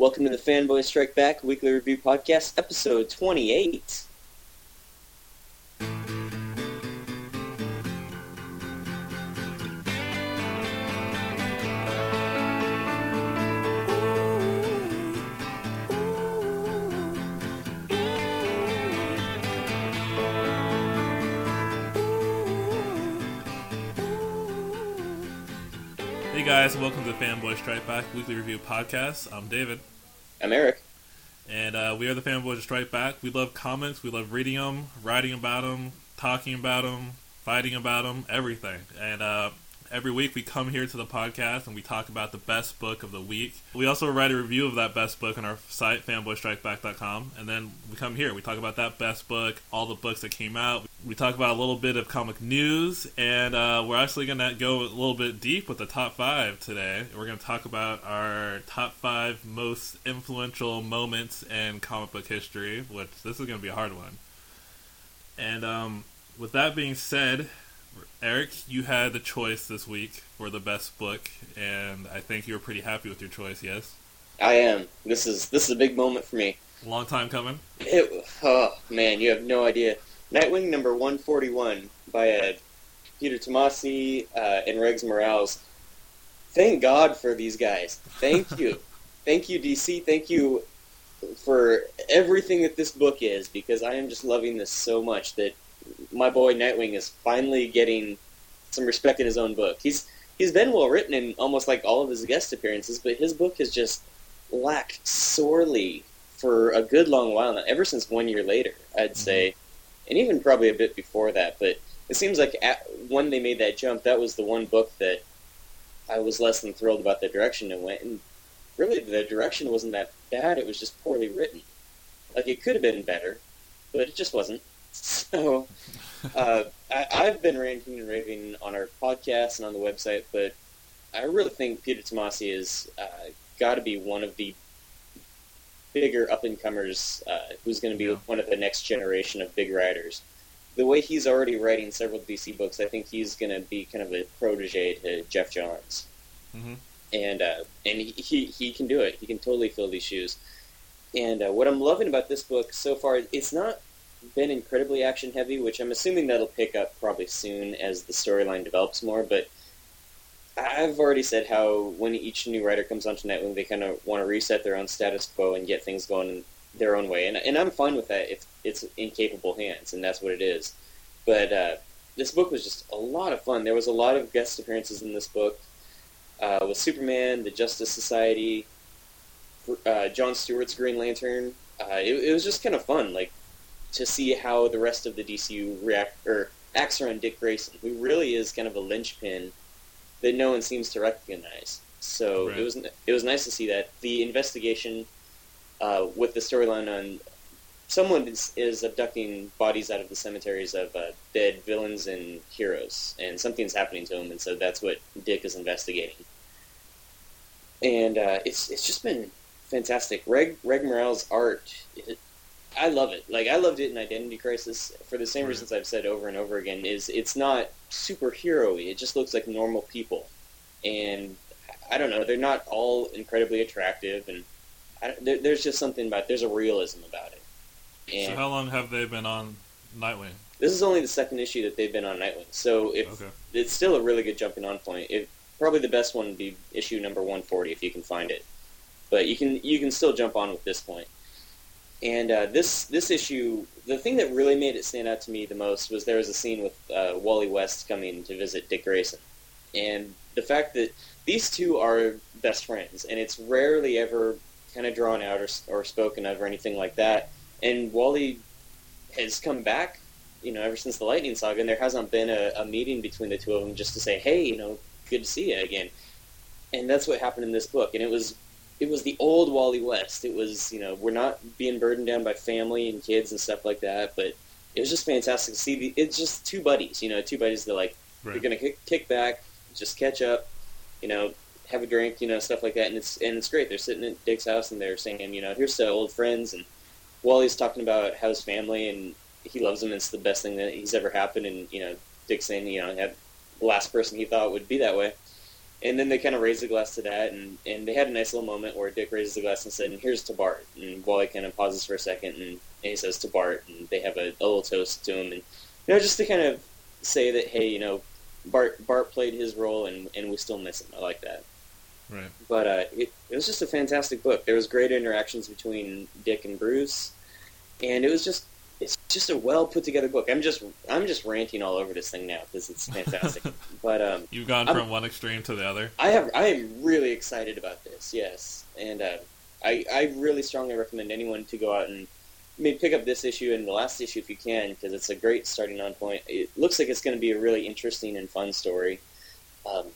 Welcome to the Fanboy Strike Back Weekly Review Podcast, episode 28. Fanboy Strike Back Weekly Review Podcast. I'm David, I'm Eric. and uh, we are the Fanboys of Strike Back. We love comics, we love reading them, writing about them, talking about them, fighting about them, everything. And uh, every week we come here to the podcast and we talk about the best book of the week. We also write a review of that best book on our site, fanboystrikeback.com. And then we come here, we talk about that best book, all the books that came out. We talk about a little bit of comic news, and uh, we're actually going to go a little bit deep with the top five today. We're going to talk about our top five most influential moments in comic book history, which this is going to be a hard one. And um, with that being said, Eric, you had the choice this week for the best book, and I think you were pretty happy with your choice. Yes, I am. This is this is a big moment for me. long time coming. It, oh man, you have no idea. Nightwing number 141 by uh, Peter Tomasi uh, and Rags Morales. Thank God for these guys. Thank you. Thank you, DC. Thank you for everything that this book is because I am just loving this so much that my boy Nightwing is finally getting some respect in his own book. He's he's been well written in almost like all of his guest appearances, but his book has just lacked sorely for a good long while now, ever since one year later, I'd mm-hmm. say, and even probably a bit before that. But it seems like at, when they made that jump, that was the one book that I was less than thrilled about the direction it went. And really, the direction wasn't that bad; it was just poorly written. Like it could have been better, but it just wasn't. So uh, I, I've been ranting and raving on our podcast and on the website, but I really think Peter Tomasi is uh, got to be one of the bigger up and comers uh, who's going to be Yeah. one of the next generation of big writers. The way he's already writing several DC books, I think he's going to be kind of a protege to Geoff Johns, hmm and uh, and he, he he can do it. He can totally fill these shoes. And uh, what I'm loving about this book so far, it's not been incredibly action heavy, which I'm assuming that'll pick up probably soon as the storyline develops more. But I've already said how when each new writer comes onto Nightwing, they kind of want to reset their own status quo and get things going their own way, and and I'm fine with that if it's in capable hands, and that's what it is. But uh, this book was just a lot of fun. There was a lot of guest appearances in this book uh, with Superman, the Justice Society, uh, John Stewart's Green Lantern. Uh, it, it was just kind of fun, like to see how the rest of the DCU react or acts around Dick Grayson, who really is kind of a linchpin that no one seems to recognize. So Right. it was it was nice to see that the investigation uh, with the storyline on someone is, is abducting bodies out of the cemeteries of uh, dead villains and heroes, and something's happening to them, and so that's what Dick is investigating. And uh, it's it's just been fantastic. Reg Reg Morales' art, I love it. Like I loved it in Identity Crisis for the same reasons I've said over and over again. Is it's not superhero-y. It just looks like normal people, and I don't know. They're not all incredibly attractive, and I, there, there's just something about there's a realism about it. And So how long have they been on Nightwing? this is only the second issue that they've been on Nightwing, so if Okay. it's still a really good jumping on point. It, probably the best one would be issue number 140 if you can find it, but you can you can still jump on with this point. And uh, this this issue, the thing that really made it stand out to me the most was there was a scene with uh, Wally West coming to visit Dick Grayson, and the fact that these two are best friends, and it's rarely ever kind of drawn out or, or spoken of or anything like that. And Wally has come back you know, ever since the Lightning Saga, and there hasn't been a, a meeting between the two of them just to say, "Hey, you know, good to see you again." And that's what happened in this book, and it was it was the old Wally West. It was you know we're not being burdened down by family and kids and stuff like that, but it was just fantastic to see. The, it's just two buddies, you know, two buddies that like Right. you're gonna kick, kick back, just catch up, you know, have a drink, you know, stuff like that, and it's and it's great. They're sitting at Dick's house and they're saying, you know, here's to old friends, and Wally's talking about how his family and he loves him. It's the best thing that he's ever happened, and you know, Dick's saying, you know, had the last person he thought would be that way, and then they kind of raised the glass to that, and, and they had a nice little moment where Dick raises the glass and said, and here's to Bart. And Wally kind of pauses for a second, and, and he says to Bart, and they have a, a little toast to him, and you know, just to kind of say that, hey, you know, Bart Bart played his role, and, and we still miss him. I like that. Right. But uh, it, it was just a fantastic book. There was great interactions between Dick and Bruce, and it was just it's just a well put together book. I'm just I'm just ranting all over this thing now because it's fantastic. but um, You've gone I'm- from one extreme to the other. I have I am really excited about this. Yes, and uh, I I really strongly recommend anyone to go out and maybe pick up this issue and the last issue if you can because it's a great starting on point. It looks like it's going to be a really interesting and fun story. Um,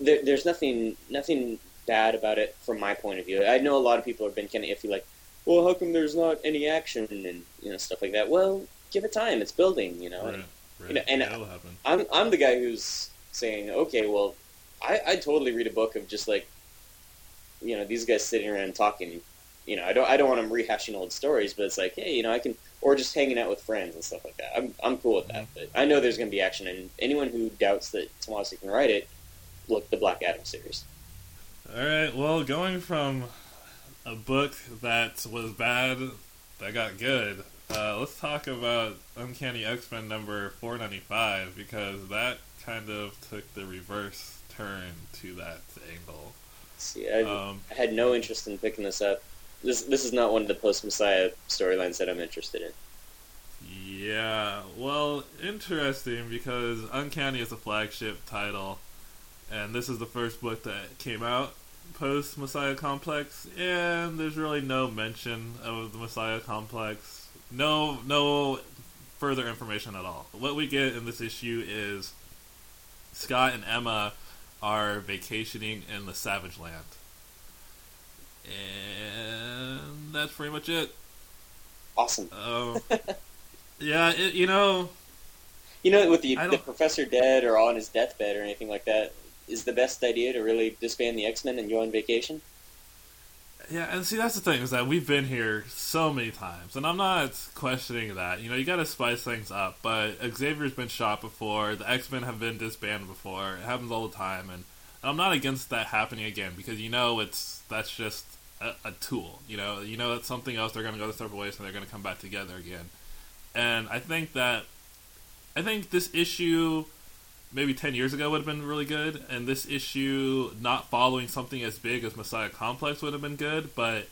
there, there's nothing nothing bad about it from my point of view. I know a lot of people have been kind of iffy, like, well, how come there's not any action and you know stuff like that. Well, give it time. It's building, you know. Right. and- Right. You know, and- That'll happen. I'm I'm the guy who's saying, okay, well, I I totally read a book of just like, you know, these guys sitting around talking. You know, I don't I don't want them rehashing old stories, but it's like, hey, you know, I can or just hanging out with friends and stuff like that. I'm I'm cool with that. But I know there's going to be action, and anyone who doubts that Tomasi can write it, look the Black Adam series. All right. Well, going from a book that was bad that got good, uh, let's talk about Uncanny X Men number four ninety five because that kind of took the reverse turn to that angle. See, I, Um, I had no interest in picking this up. This this is not one of the post Messiah storylines that I'm interested in. Yeah, well, interesting because Uncanny is a flagship title, and this is the first book that came out post Messiah Complex, and there's really no mention of the Messiah Complex. No, no further information at all. What we get in this issue is Scott and Emma are vacationing in the Savage Land, and that's pretty much it. Awesome. Um, yeah, it, you know, You know, with the, the professor dead or on his deathbed or anything like that, is the best idea to really disband the X Men and go on vacation? yeah, and see, that's the thing is that we've been here so many times, and I'm not questioning that. You know, you got to spice things up, but Xavier's been shot before, the X Men have been disbanded before. It happens all the time, and I'm not against that happening again because you know it's that's just a, a tool. You know, you know that's something else. They're going to go their separate ways, and they're going to come back together again. And I think that I think this issue maybe 10 years ago would have been really good and this issue not following something as big as Messiah Complex would have been good but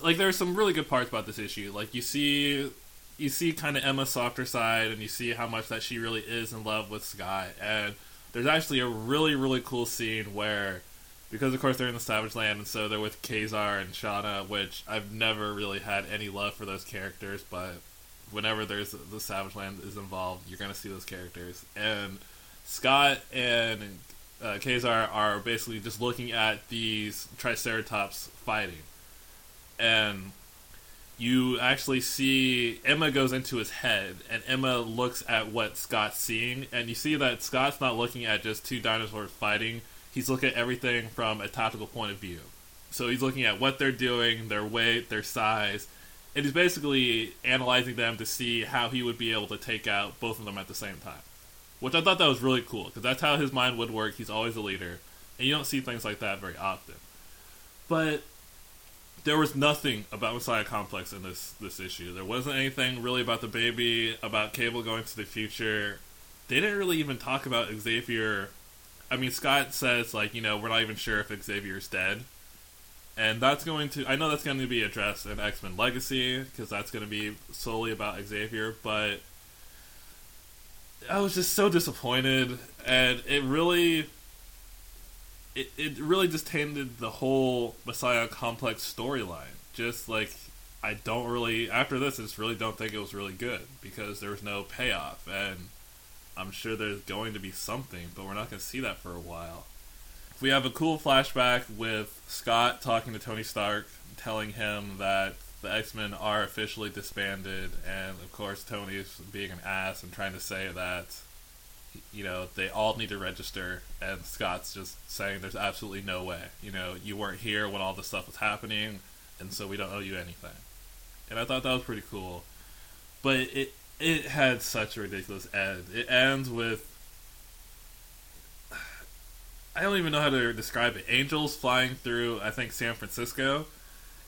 like there's some really good parts about this issue. Like you see you see kind of Emma's softer side and you see how much that she really is in love with Scott and there's actually a really really cool scene where because of course they're in the Savage Land and so they're with Ka-Zar and Shanna which I've never really had any love for those characters but whenever there's the Savage Land is involved, you're gonna see those characters. And Scott and uh, Ka-Zar are basically just looking at these Triceratops fighting, and you actually see Emma goes into his head, and Emma looks at what Scott's seeing, and you see that Scott's not looking at just two dinosaurs fighting. He's looking at everything from a tactical point of view. So he's looking at what they're doing, their weight, their size, and he's basically analyzing them to see how he would be able to take out both of them at the same time. Which I thought that was really cool because that's how his mind would work. He's always a leader, and you don't see things like that very often. But there was nothing about Messiah Complex in this this issue. There wasn't anything really about the baby, about Cable going to the future. They didn't really even talk about Xavier. I mean, Scott says like you know we're not even sure if Xavier's dead and that's going to I know that's going to be addressed in X Men Legacy because that's going to be solely about Xavier, but I was just so disappointed, and it really, it it really just tainted the whole Messiah complex storyline. Just like I don't really after this, I just really don't think it was really good because there was no payoff, and I'm sure there's going to be something, but we're not going to see that for a while we have a cool flashback with Scott talking to Tony Stark, telling him that the X Men are officially disbanded, and of course Tony's being an ass and trying to say that you know they all need to register, and Scott's just saying there's absolutely no way. You know, you weren't here when all this stuff was happening, and so we don't owe you anything. And I thought that was pretty cool, but it it had such a ridiculous end. It ends with I don't even know how to describe it. Angels flying through, I think, San Francisco,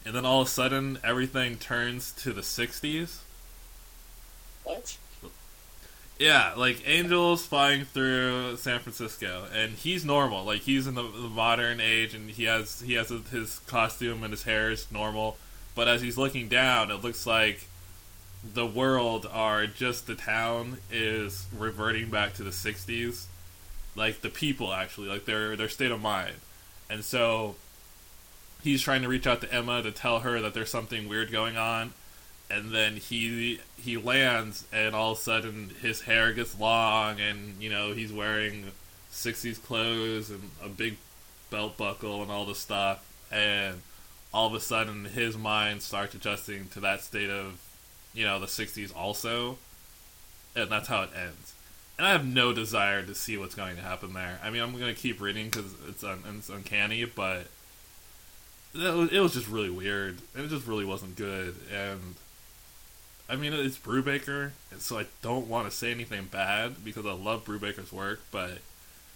and then all of a sudden everything turns to the '60s. What? Yeah, like angels flying through San Francisco, and he's normal. Like he's in the, the modern age, and he has he has his costume and his hair is normal. But as he's looking down, it looks like the world, or just the town, is reverting back to the '60s. Like the people, actually, like their their state of mind, and so he's trying to reach out to Emma to tell her that there's something weird going on. And then he he lands and all of a sudden his hair gets long and you know he's wearing 60s clothes and a big belt buckle and all this stuff. And all of a sudden his mind starts adjusting to that state of you know the 60s also. And that's how it ends and i have no desire to see what's going to happen there. I mean i'm going to keep reading because it's, un- it's uncanny but it was just really weird. And it just really wasn't good. And I mean, it's Brubaker, so I don't want to say anything bad because I love Brubaker's work, but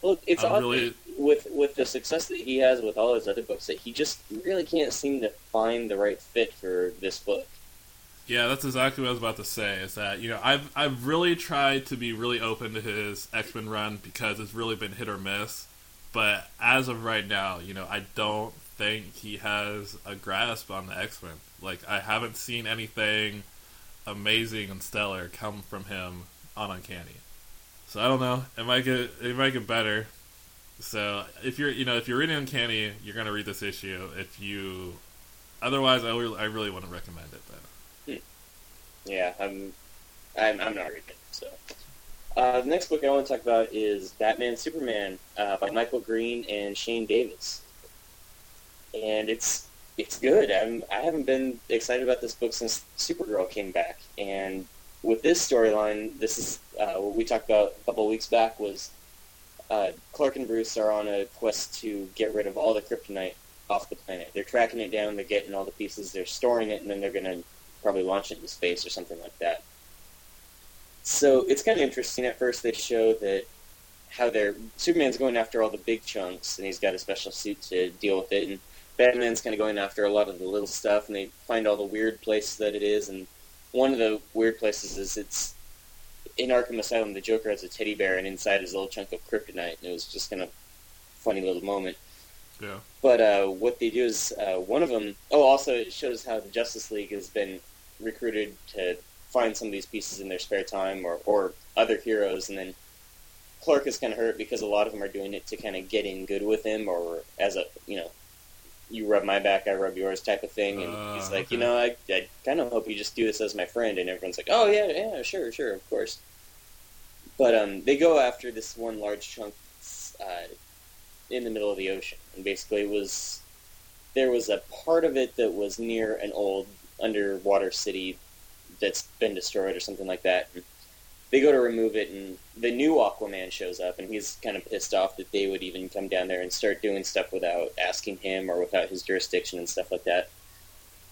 well, it's odd really... with with the success that he has with all his other books that he just really can't seem to find the right fit for this book. Yeah, that's exactly what I was about to say. Is that you know I've I've really tried to be really open to his X Men run because it's really been hit or miss, but as of right now, you know I don't think he has a grasp on the X Men. Like I haven't seen anything amazing and stellar come from him on Uncanny. So I don't know. It might get it might get better. So if you're you know if you're reading Uncanny, you're gonna read this issue. If you otherwise, I really, I really wouldn't recommend it. Then. Yeah, I'm I'm I'm not reading it. So uh, the next book I want to talk about is Batman Superman uh, by Michael Green and Shane Davis, and it's it's good. I'm, I haven't been excited about this book since Supergirl came back, and with this storyline, this is uh, what we talked about a couple weeks back. Was uh, Clark and Bruce are on a quest to get rid of all the kryptonite off the planet. They're tracking it down. They're getting all the pieces. They're storing it, and then they're going to probably launch it into space or something like that. So it's kind of interesting. At first, they show that how they're Superman's going after all the big chunks, and he's got a special suit to deal with it. And Batman's kind of going after a lot of the little stuff, and they find all the weird places that it is. And one of the weird places is it's in Arkham Asylum. The Joker has a teddy bear, and inside is a little chunk of kryptonite. And it was just kind of funny little moment. Yeah. But uh, what they do is uh, one of them. Oh, also it shows how the Justice League has been recruited to find some of these pieces in their spare time, or or other heroes, and then Clark is kind of hurt because a lot of them are doing it to kind of get in good with him, or as a you know you rub my back, I rub yours type of thing. And uh, he's like, okay. you know, I, I kind of hope you just do this as my friend. And everyone's like, oh, yeah, yeah, sure, sure, of course. But um, they go after this one large chunk uh, in the middle of the ocean. And basically, it was there was a part of it that was near an old underwater city that's been destroyed or something like that. And they go to remove it, and the new Aquaman shows up, and he's kind of pissed off that they would even come down there and start doing stuff without asking him or without his jurisdiction and stuff like that.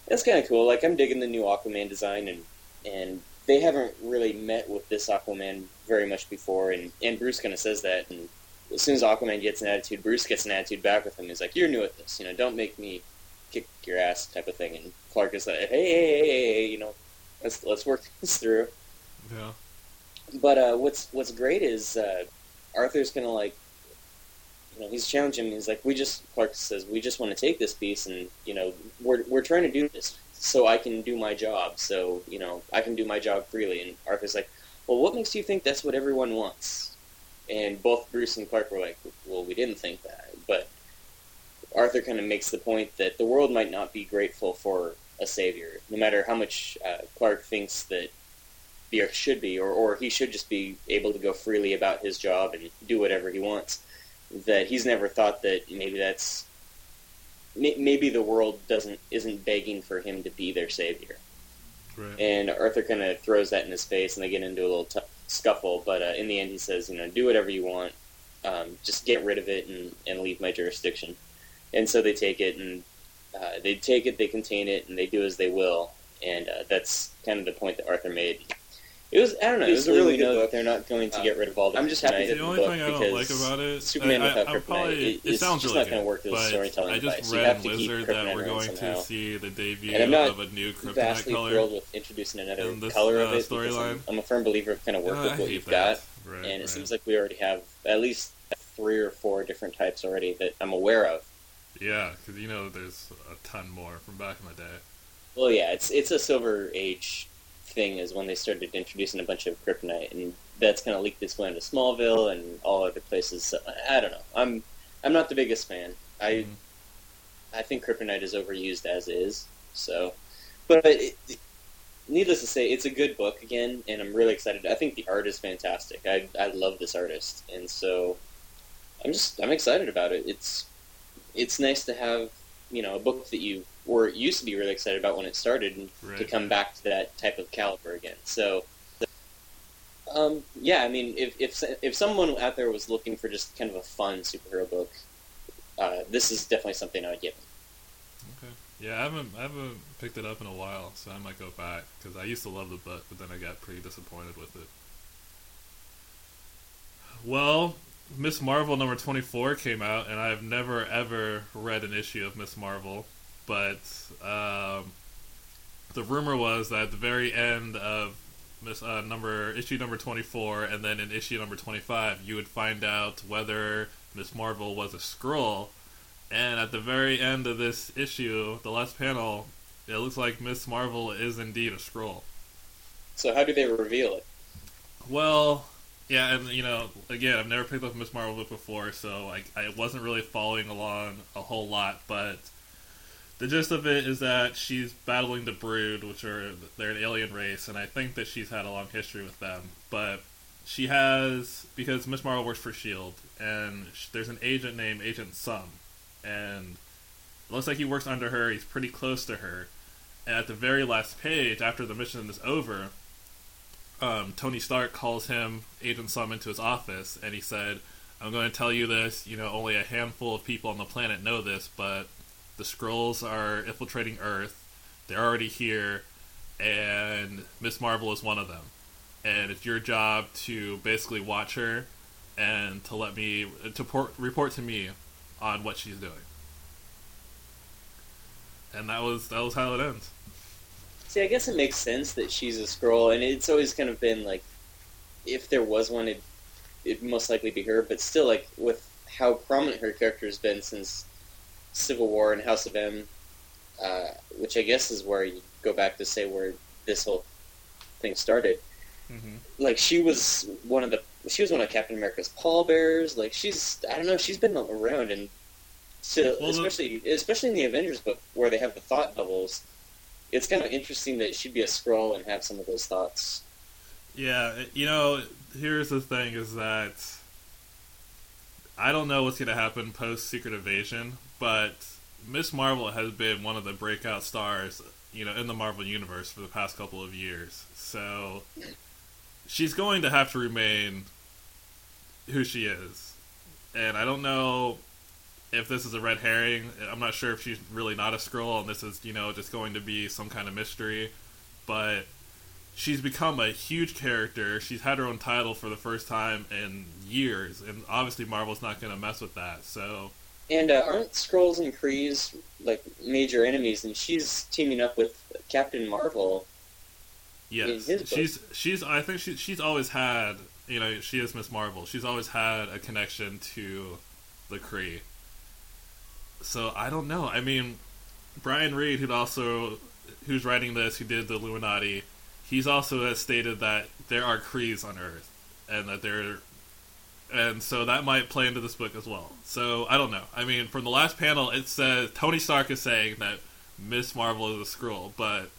That's kind of cool. Like I'm digging the new Aquaman design, and and they haven't really met with this Aquaman very much before, and and Bruce kind of says that, and as soon as Aquaman gets an attitude, Bruce gets an attitude back with him. He's like, "You're new at this, you know. Don't make me kick your ass," type of thing. And Clark is like, "Hey, hey, hey, hey you know, let's let's work this through." Yeah. But uh, what's what's great is uh, Arthur's gonna like, you know, he's challenging. Me, he's like, we just Clark says we just want to take this piece, and you know, we're we're trying to do this so I can do my job. So you know, I can do my job freely. And Arthur's like, well, what makes you think that's what everyone wants? And both Bruce and Clark were like, well, we didn't think that, but Arthur kind of makes the point that the world might not be grateful for a savior, no matter how much uh, Clark thinks that be or should be, or, or he should just be able to go freely about his job and do whatever he wants. That he's never thought that maybe that's maybe the world doesn't isn't begging for him to be their savior. Right. And Arthur kind of throws that in his face, and they get into a little t- scuffle. But uh, in the end, he says, "You know, do whatever you want. Um, just get rid of it and, and leave my jurisdiction." And so they take it, and uh, they take it, they contain it, and they do as they will. And uh, that's kind of the point that Arthur made It was I don't know. It was a really we good know book. that they're not going to Uh, get rid of all the I'm just happy kryptonite that The only book thing I don't like about it, Superman I, without I, I'm kryptonite, probably, it- it, sounds just really not gonna work as a but storytelling I just device. You read have to keep Wizard that kryptonite we're around going somehow. to see the debut And I'm not of a new kryptonite vastly color. thrilled with introducing another in this, color of uh, it. I'm, I'm a firm believer of kind of work Uh, with what you've that. got, Right, and it right. seems like we already have at least three or four different types already that I'm aware of. Yeah, because you know there's a ton more from back in the day. Well, yeah, it's it's a Silver Age thing is when they started introducing a bunch of kryptonite, and that's kind of leaked its way into Smallville and all other places. So, I don't know. I'm I'm not the biggest fan. I Mhm. I think kryptonite is overused as is. So, but it- needless to say, it's a good book again, and I'm really excited. I think the art is fantastic. I I love this artist, and so I'm just I'm excited about it. It's it's nice to have you know a book that you were used to be really excited about when it started, and to come back to that type of caliber again. So. Um, yeah, I mean, if, if if someone out there was looking for just kind of a fun superhero book, uh, this is definitely something I would give. Okay. Yeah, I haven't I haven't picked it up in a while, so I might go back because I used to love the book, but then I got pretty disappointed with it. Well, Miss Marvel number twenty four came out, and I've never ever read an issue of Miss Marvel, but um, the rumor was that at the very end of Miss uh, number issue number twenty four, and then in issue number twenty five, you would find out whether Miss Marvel was a Skrull. And at the very end of this issue, the last panel, it looks like Miss Marvel is indeed a Skrull. So how do they reveal it? Well, yeah, and you know, again, I've never picked up Miss Marvel book before, so I, I wasn't really following along a whole lot. But the gist of it is that she's battling the Brood, which are they're an alien race, and I think that she's had a long history with them. But she has because Miss Marvel works for Shield, and there's an agent named Agent Sum, and it looks like he works under her. He's pretty close to her. And at the very last page, after the mission is over, um, Tony Stark calls him Agent Sum into his office, and he said, "I'm going to tell you this. You know, only a handful of people on the planet know this, but the Skrulls are infiltrating Earth. They're already here, and Miss Marvel is one of them. And it's your job to basically watch her and to let me to port, report to me on what she's doing." And that was that was how it ends. See, I guess it makes sense that she's a Skrull, and it's always kind of been like, if there was one, it it'd most likely be her. But still, like with how prominent her character has been since Civil War and House of M, uh, which I guess is where you go back to say where this whole thing started. Mm-hmm. Like she was one of the she was one of Captain America's pallbearers. Like she's I don't know she's been around and so Well, especially especially in the Avengers book where they have the thought bubbles. It's kind of interesting that she'd be a Skrull and have some of those thoughts. Yeah, you know, here's the thing: is that I don't know what's going to happen post Secret Invasion, but Miss Marvel has been one of the breakout stars, you know, in the Marvel universe for the past couple of years. So she's going to have to remain who she is, and I don't know if this is a red herring. I'm not sure if she's really not a Skrull, and this is, you know, just going to be some kind of mystery, but she's become a huge character. She's had her own title for the first time in years, and obviously Marvel's not going to mess with that. So And uh, aren't Skrulls and Krees like major enemies? And she's teaming up with Captain Marvel. yes, In his book. she's she's. I think she she's always had. You know, she is Miss Marvel. She's always had a connection to the Kree. So I don't know. I mean, Brian Reed, who'd also who's writing this, who did the Illuminati, he's also has stated that there are Krees on Earth, and that they're, and so that might play into this book as well. So I don't know. I mean, from the last panel, it says Tony Stark is saying that Miss Marvel is a Skrull, but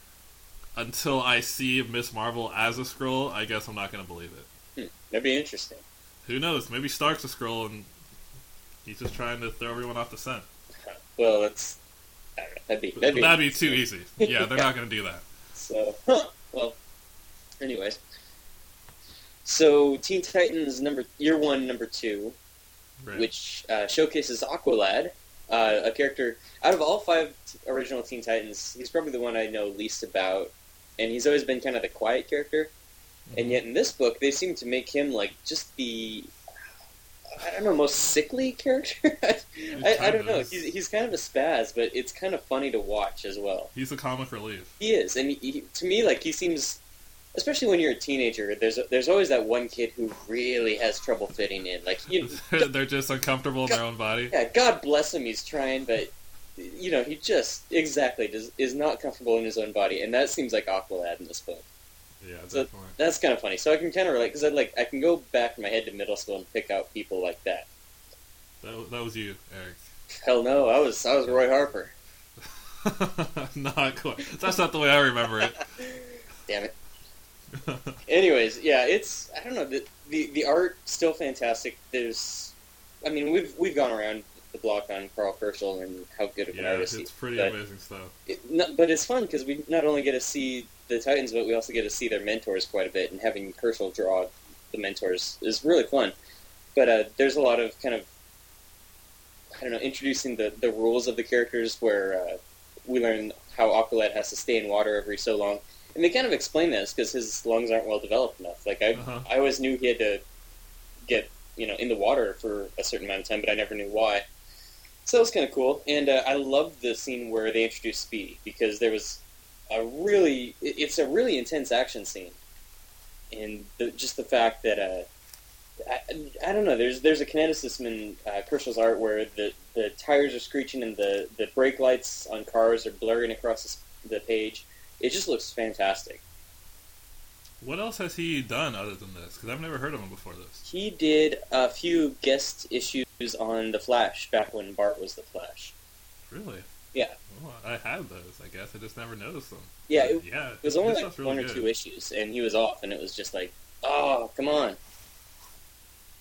until I see Miss Marvel as a Skrull, I guess I'm not going to believe it. Hmm, that'd be interesting. Who knows? Maybe Stark's a Skrull, and he's just trying to throw everyone off the scent. Well, that's I don't know, that'd be That'd be, that'd be too easy. Yeah, they're not going to do that. So, well, anyways. So, Teen Titans number year one, number two, Right. which uh, showcases Aqualad, uh, a character out of all five t- original Teen Titans. He's probably the one I know least about, and he's always been kind of the quiet character. and yet in this book they seem to make him like just the I don't know most sickly character. I, I, don't know. He's he's kind of a spaz, but it's kind of funny to watch as well. He's a comic relief. He is, and he, he, to me, like he seems, especially when you're a teenager. There's there's always that one kid who really has trouble fitting in. Like you, they're just uncomfortable in their own body. Yeah, God bless him. He's trying, but you know, he just exactly does, is not comfortable in his own body, and that seems like Aqualad in this book. Yeah, so definitely. That's kind of funny. So I can kind of relate because I like I can go back in my head to middle school and pick out people like that. That, that was you, Eric. Hell no, I was I was Roy Harper. not quite. That's not the way I remember it. Damn it. Anyways, yeah, it's I don't know the, the the art still fantastic. There's, I mean, we've we've gone around the block on Karl Kerschl and how good of an yeah, artist it's pretty but amazing stuff. It, not, but it's fun because we not only get to see the Titans, but we also get to see their mentors quite a bit, and having Kerschl draw the mentors is really fun. But uh, there's a lot of kind of I don't know introducing the, the rules of the characters where uh, we learn how Aqualad has to stay in water every so long, and they kind of explain this because his lungs aren't well developed enough. Like I Uh-huh. I always knew he had to get you know in the water for a certain amount of time, but I never knew why. So that was kind of cool, and uh, I loved the scene where they introduced Speedy because there was a really it's a really intense action scene, and the, just the fact that uh, I, I don't know there's there's a kineticism in uh, Kerschl's art where the, the tires are screeching and the, the brake lights on cars are blurring across the, the page. It just looks fantastic. What else has he done other than this? Because I've never heard of him before this. He did a few guest issues on the Flash back when Bart was the Flash. Really? Yeah. Well, I had those. I guess I just never noticed them. Yeah, it, yeah. it was only like really one or good. two issues, and he was off, and it was just like, oh, come on.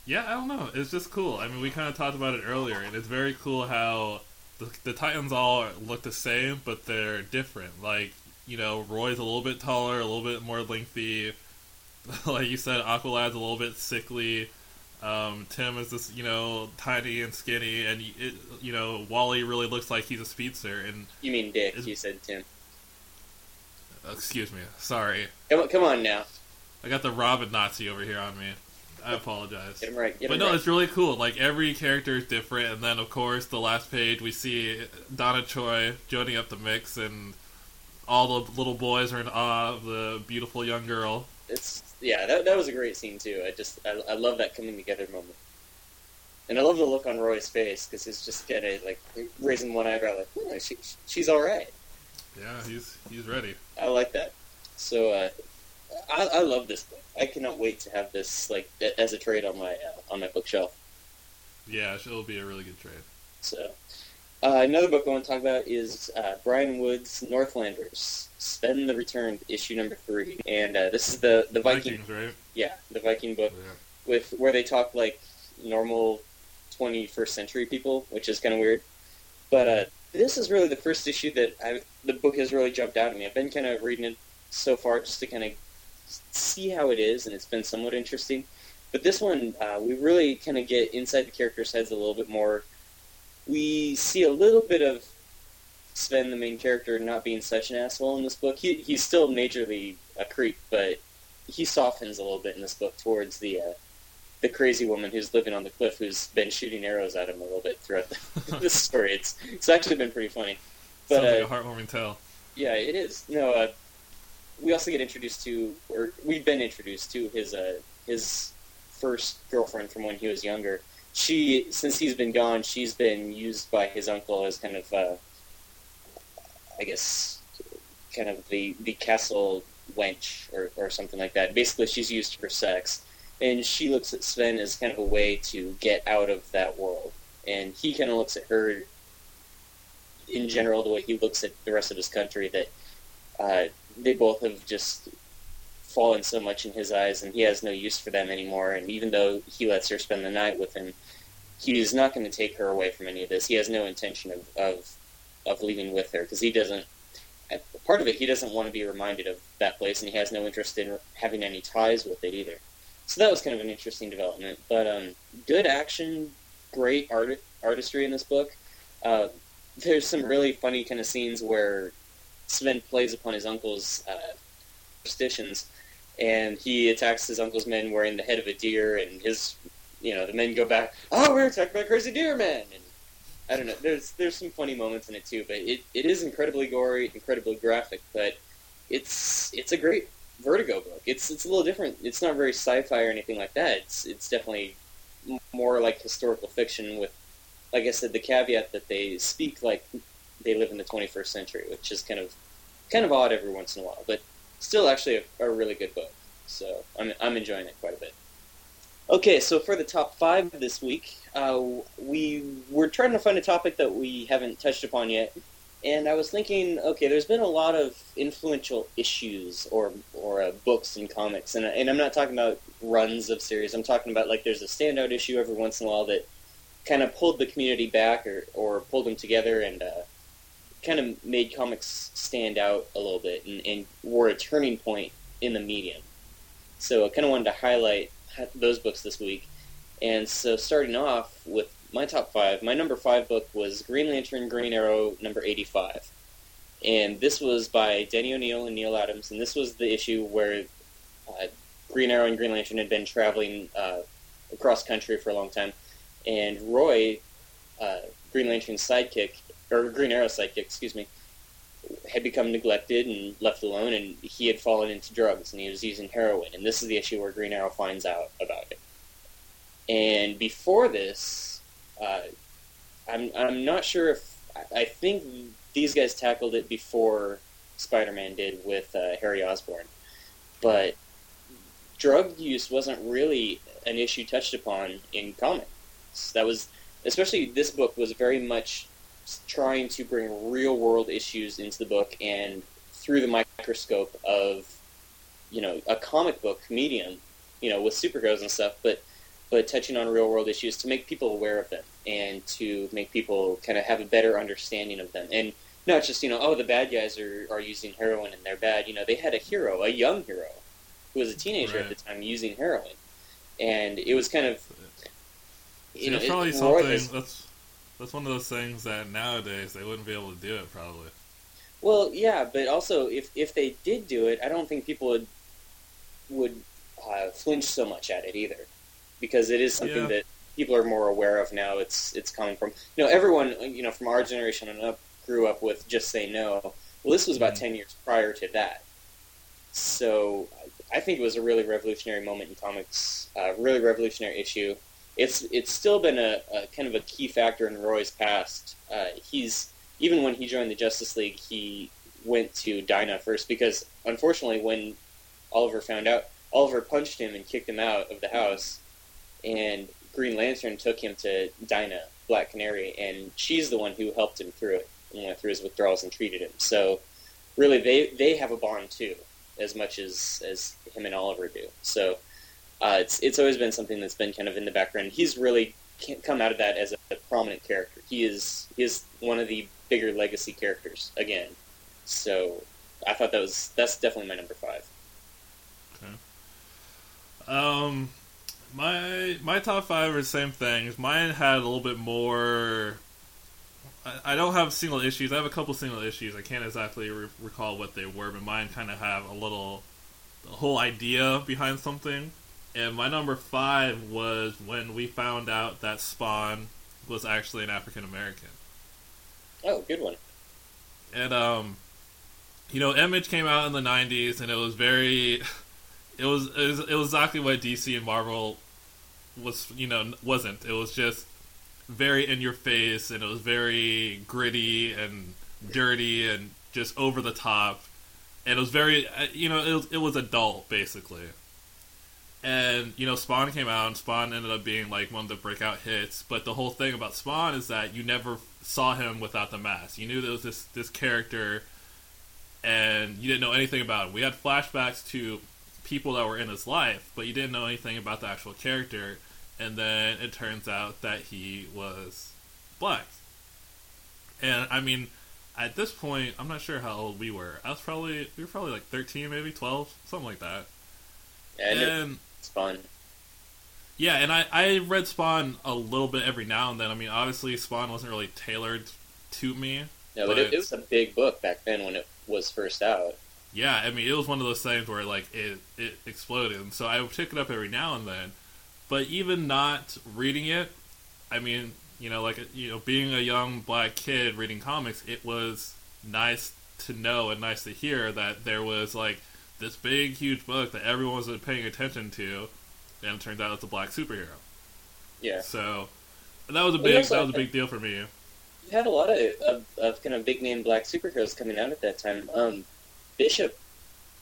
Yeah, I don't know. It's just cool. I mean, we kind of talked about it earlier, and it's very cool how the, the Titans all look the same, but they're different. Like, you know, Roy's a little bit taller, a little bit more lengthy. like you said, Aqualad's a little bit sickly. Um, Tim is this, you know, tiny and skinny, and it, you know, Wally really looks like he's a speedster. And You mean Dick? You said Tim. excuse me, sorry, Come on, come on now. I got the Robin Nazi over here on me. I apologize. Get him right. Get But him no, right. it's really cool. Like every character is different, and then of course the last page we see Donna Troy joining up the mix, and all the little boys are in awe of the beautiful young girl. It's yeah, that, that was a great scene too. I just I, I love that coming together moment, and I love the look on Roy's face because he's just kind of like raising one eyebrow, like "Hmm, she, she's all right. Yeah, he's he's ready. I like that. So uh, I, I love this book. I cannot wait to have this like as a trade on my uh, on my bookshelf. Yeah, it'll be a really good trade. So uh, another book I want to talk about is uh, Brian Wood's Northlanders. Sven the Returned, issue number three, and uh, this is the the Viking, Vikings, right? yeah, the Viking book Yeah. with where they talk like normal 21st century people, which is kind of weird. But uh, this is really the first issue that I, the book has really jumped out at me. I've been kind of reading it so far just to kind of see how it is, and it's been somewhat interesting. But this one, uh, we really kind of get inside the characters' heads a little bit more. We see a little bit of Sven, the main character, not being such an asshole in this book. He, he's still majorly a creep, but he softens a little bit in this book towards the uh, the crazy woman who's living on the cliff who's been shooting arrows at him a little bit throughout the, the story. It's it's actually been pretty funny. But Sounds like uh, a heartwarming tale. yeah, it is. No, uh, we also get introduced to, or we've been introduced to his uh, his first girlfriend from when he was younger. She, since he's been gone, she's been used by his uncle as kind of, uh, I guess, kind of the the castle wench or or something like that. Basically, she's used for sex, and she looks at Sven as kind of a way to get out of that world, and he kind of looks at her in general, the way he looks at the rest of his country, that uh, they both have just fallen so much in his eyes, and he has no use for them anymore. And even though he lets her spend the night with him, he is not going to take her away from any of this. He has no intention of of, of leaving with her because he doesn't. Part of it, he doesn't want to be reminded of that place, and he has no interest in having any ties with it either. So that was kind of an interesting development. But um, good action, great art artistry in this book. Uh, there's some really funny kind of scenes where Sven plays upon his uncle's uh, superstitions, and he attacks his uncle's men wearing the head of a deer, and his, you know, the men go back, oh, we're attacked by crazy deer man, and I don't know. There's there's some funny moments in it too, but it, it is incredibly gory, incredibly graphic, but it's it's a great Vertigo book. It's it's a little different. It's not very sci-fi or anything like that. It's it's definitely more like historical fiction with, like I said, the caveat that they speak like they live in the 21st century, which is kind of kind of odd every once in a while, but still actually a, a really good book. So I'm I'm enjoying it quite a bit. Okay, so for the top five this week, uh, we were trying to find a topic that we haven't touched upon yet, and I was thinking, okay, there's been a lot of influential issues or or uh, books and comics, and and I'm not talking about runs of series. I'm talking about like there's a standout issue every once in a while that kind of pulled the community back or or pulled them together and uh, kind of made comics stand out a little bit and, and were a turning point in the medium. So I kind of wanted to highlight those books this week. And so starting off with my top five, my number five book was Green Lantern Green Arrow number 85. And this was by Denny O'Neil and Neal Adams, and this was the issue where uh, Green Arrow and Green Lantern had been traveling uh, across country for a long time. And Roy, uh, Green Lantern's sidekick, or Green Arrow's sidekick, excuse me, had become neglected and left alone, and he had fallen into drugs, and he was using heroin. And this is the issue where Green Arrow finds out about it. And before this, uh, I'm I'm not sure if I think these guys tackled it before Spider-Man did with uh, Harry Osborn, but drug use wasn't really an issue touched upon in comics. That was especially this book was very much trying to bring real world issues into the book and through the microscope of you know a comic book medium you know with superheroes and stuff but but touching on real world issues to make people aware of them and to make people kind of have a better understanding of them. And not just you know oh the bad guys are, are using heroin and they're bad. You know they had a hero a young hero who was a teenager right. at the time using heroin. And it was kind of you know, probably something that's that's one of those things that nowadays they wouldn't be able to do it probably. Well, yeah, but also if if they did do it, I don't think people would would uh, flinch so much at it either, because it is something yeah. that people are more aware of now. It's it's coming from you know everyone you know from our generation and up grew up with just say no. Well, this was about mm-hmm. ten years prior to that, so I think it was a really revolutionary moment in comics, uh, really revolutionary issue it's it's still been a, a, kind of a key factor in Roy's past. Uh, he's even when he joined the Justice League, he went to Dinah first because unfortunately, when Oliver found out, Oliver punched him and kicked him out of the house, and Green Lantern took him to Dinah, Black Canary, and she's the one who helped him through it and went through his withdrawals and treated him. So really, they they have a bond too, as much as as him and Oliver do. So uh, it's it's always been something that's been kind of in the background. He's really come out of that as a, a prominent character. He is he is one of the bigger legacy characters again. So I thought that was that's definitely my number five. Okay. Um, my my top five are the same things. Mine had a little bit more. I, don't have single issues. I have a couple single issues. I can't exactly re- recall what they were, but mine kind of have a little, the whole idea behind something. And my number five was when we found out that Spawn was actually an African American. Oh, good one. And um, you know, Image came out in the '90s, and it was very, it was it was, it was exactly what DC and Marvel was. You know, wasn't. It was just very in your face, and it was very gritty and dirty and just over the top. And it was very, uh, you know, it was, it was adult basically. And you know, Spawn came out, and Spawn ended up being like one of the breakout hits. But the whole thing about Spawn is that you never saw him without the mask. You knew there was this this character, and you didn't know anything about him. We had flashbacks to people that were in his life, but you didn't know anything about the actual character. And then it turns out that he was black. And I mean, at this point, I'm not sure how old we were. I was probably we were probably like 13, maybe 12, something like that. Yeah, and Spawn. Yeah, and I, I read Spawn a little bit every now and then. I mean, obviously, Spawn wasn't really tailored to me. No, but, but it, it, was a big book back then when it was first out. yeah, I mean, it was one of those things where like it it exploded, and so I would pick it up every now and then. But even not reading it, I mean, you know, like you know, being a young black kid reading comics, it was nice to know and nice to hear that there was like this big, huge book that everyone was paying attention to, and it turns out it's a black superhero. Yeah. So that was a big that was a a- big deal for me. You had a lot of, of, of kind of big name black superheroes coming out at that time. Um, Bishop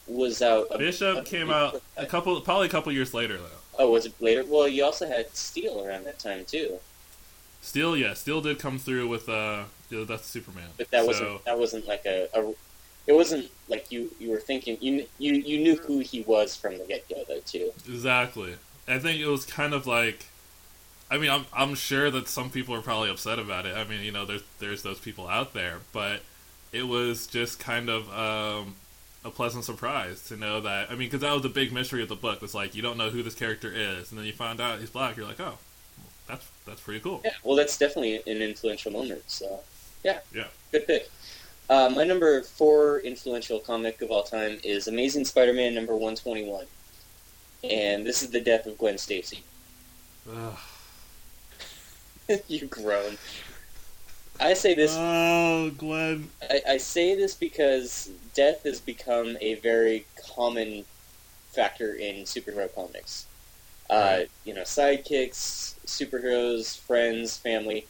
was out. a- Bishop a- came out a couple, probably a couple years later though. Oh, was it later? Well, you also had Steel around that time too, Steel, yeah, Steel did come through with uh, yeah, that's Superman. but that So- wasn't that wasn't like a, a. It wasn't like you you were thinking you you you knew who he was from the get go though too. Exactly. I think it was kind of like, I mean, I'm I'm sure that some people are probably upset about it. I mean, you know, there's there's those people out there, but it was just kind of um, a pleasant surprise to know that. I mean, because that was the big mystery of the book. It's like you don't know who this character is, and then you find out he's black. You're like, oh, that's that's pretty cool. Yeah, well, that's definitely an influential moment. So, yeah, Yeah. good pick. Uh, my number four influential comic of all time is Amazing Spider-Man number one twenty one, and this is the death of Gwen Stacy. You groan. I say this. Oh, Glenn. I, I say this because death has become a very common factor in superhero comics. Uh, you know, sidekicks, superheroes, friends, family.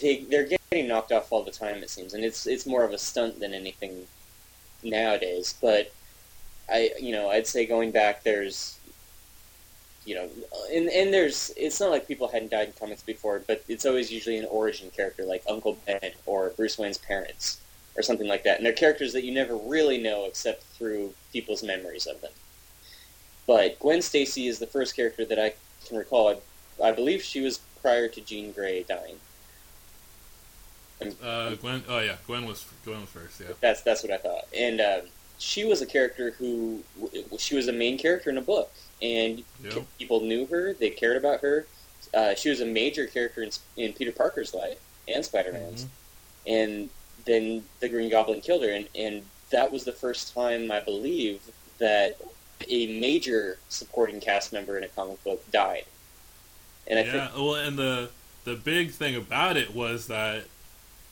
They they're getting knocked off all the time. It seems, and it's it's more of a stunt than anything nowadays. But I, you know, I'd say going back, there's, you know, and and there's it's not like people hadn't died in comics before, but it's always usually an origin character like Uncle Ben or Bruce Wayne's parents or something like that. And they're characters that you never really know except through people's memories of them. But Gwen Stacy is the first character that I can recall. I, I believe she was prior to Jean Grey dying. Uh, Gwen. Oh yeah, Gwen was Gwen was first. Yeah. That's that's what I thought. And um, she was a character who she was a main character in a book, and Yep. people knew her. They cared about her. Uh, she was a major character in, in Peter Parker's life and Spider Man's. Mhm. And then the Green Goblin killed her, and, and that was the first time I believe that a major supporting cast member in a comic book died. And I yeah. think Well, and the the big thing about it was that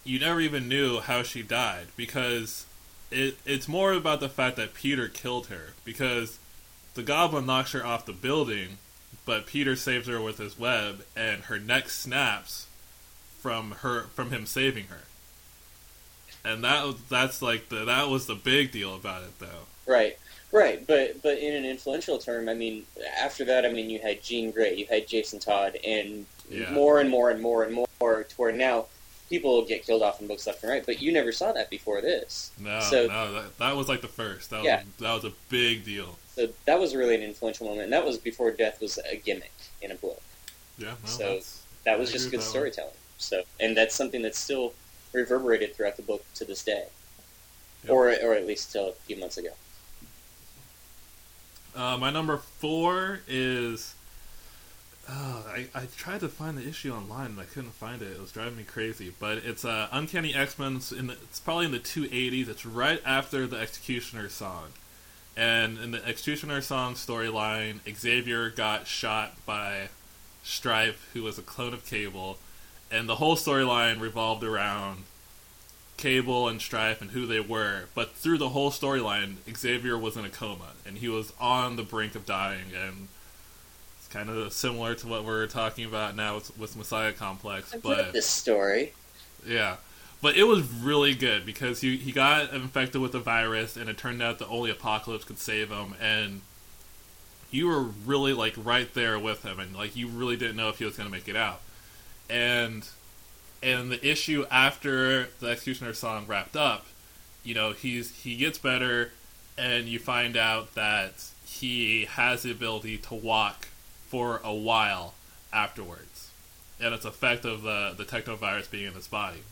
you never even knew how she died because it it's more about the fact that Peter killed her because the Goblin knocks her off the building, but Peter saves her with his web, and her neck snaps from her from him saving her. And that was- that's like the that was the big deal about it though. Right, right, but but in an influential term, I mean, after that, I mean, you had Jean Grey, you had Jason Todd, and Yeah. more and more and more and more to where now people get killed off in books left and right. But you never saw that before this, No, So- no, that, that was like the first. That was Yeah. that was a big deal. so that was really an influential moment. And that was before death was a gimmick in a book. Yeah, no, So, That was I just good that one. storytelling. So, and that's something that's still reverberated throughout the book to this day, Yep. or or at least till a few months ago. Uh, my number four is. I, I tried to find the issue online and I couldn't find it. It was driving me crazy. But it's uh, Uncanny X Men. It's, probably in the 280s. It's right after the Executioner song. And in the Executioner song storyline, Xavier got shot by Stripe, who was a clone of Cable. And the whole storyline revolved around Cable and Stripe and who they were, but through the whole storyline, Xavier was in a coma and he was on the brink of dying, and kind of similar to what we're talking about now with, with Messiah Complex. I've But this story. yeah, but it was really good because he he got infected with the virus, and it turned out that only Apocalypse could save him, and you were really like right there with him, and like you really didn't know if he was going to make it out, and and the issue after the Executioner song wrapped up, you know, he's he gets better, and you find out that he has the ability to walk for a while afterwards, and it's effect of the the technovirus being in his body.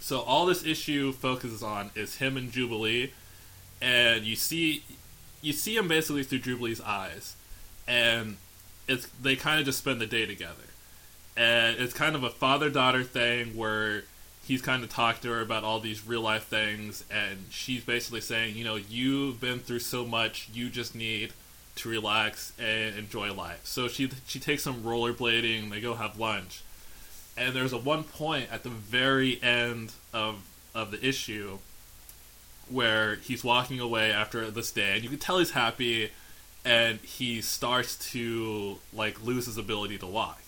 So all this issue focuses on is him and Jubilee, and you see you see him basically through Jubilee's eyes, and it's they kind of just spend the day together, and it's kind of a father daughter thing where he's kind of talked to her about all these real life things, and she's basically saying, you know, you've been through so much, you just need to relax and enjoy life. So she she takes some rollerblading, they go have lunch, and there's a one point at the very end of of the issue where he's walking away after this day, and you can tell he's happy, and he starts to like lose his ability to walk.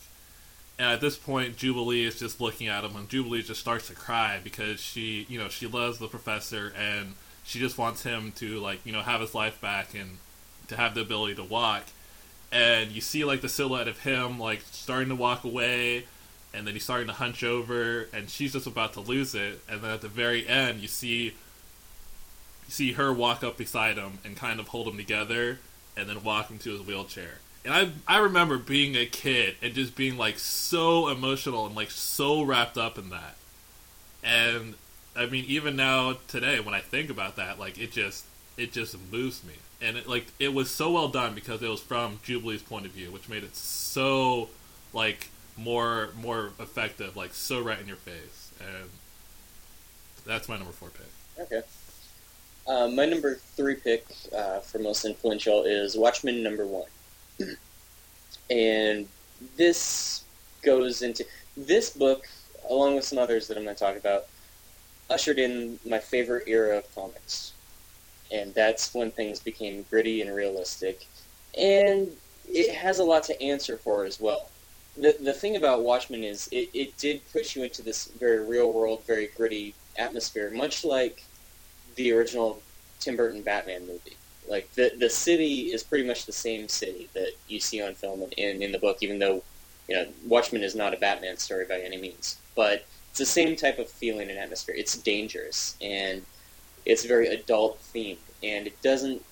And at this point, Jubilee is just looking at him, and Jubilee just starts to cry because she, you know, she loves the professor, and she just wants him to like, you know, have his life back and to have the ability to walk. And you see like the silhouette of him like starting to walk away, and then he's starting to hunch over, and she's just about to lose it. And then at the very end, you see you see her walk up beside him and kind of hold him together, and then walk him to his wheelchair. And I I remember being a kid and just being like so emotional and like so wrapped up in that. And I mean, even now today, when I think about that, like it just it just moves me. And it like it was so well done because it was from Jubilee's point of view, which made it so like more more effective, like so right in your face. And that's my number four pick. Okay. Uh, my number three pick uh, for most influential is Watchmen number one. and this goes into this book, along with some others that I'm going to talk about, ushered in my favorite era of comics. And that's when things became gritty and realistic. And it has a lot to answer for as well. The, the thing about Watchmen is it, it did push you into this very real world, very gritty atmosphere, much like the original Tim Burton Batman movie. Like the the city is pretty much the same city that you see on film and in, in the book, even though you know Watchmen is not a Batman story by any means, but it's the same type of feeling and atmosphere. It's dangerous and it's very adult themed, and it doesn't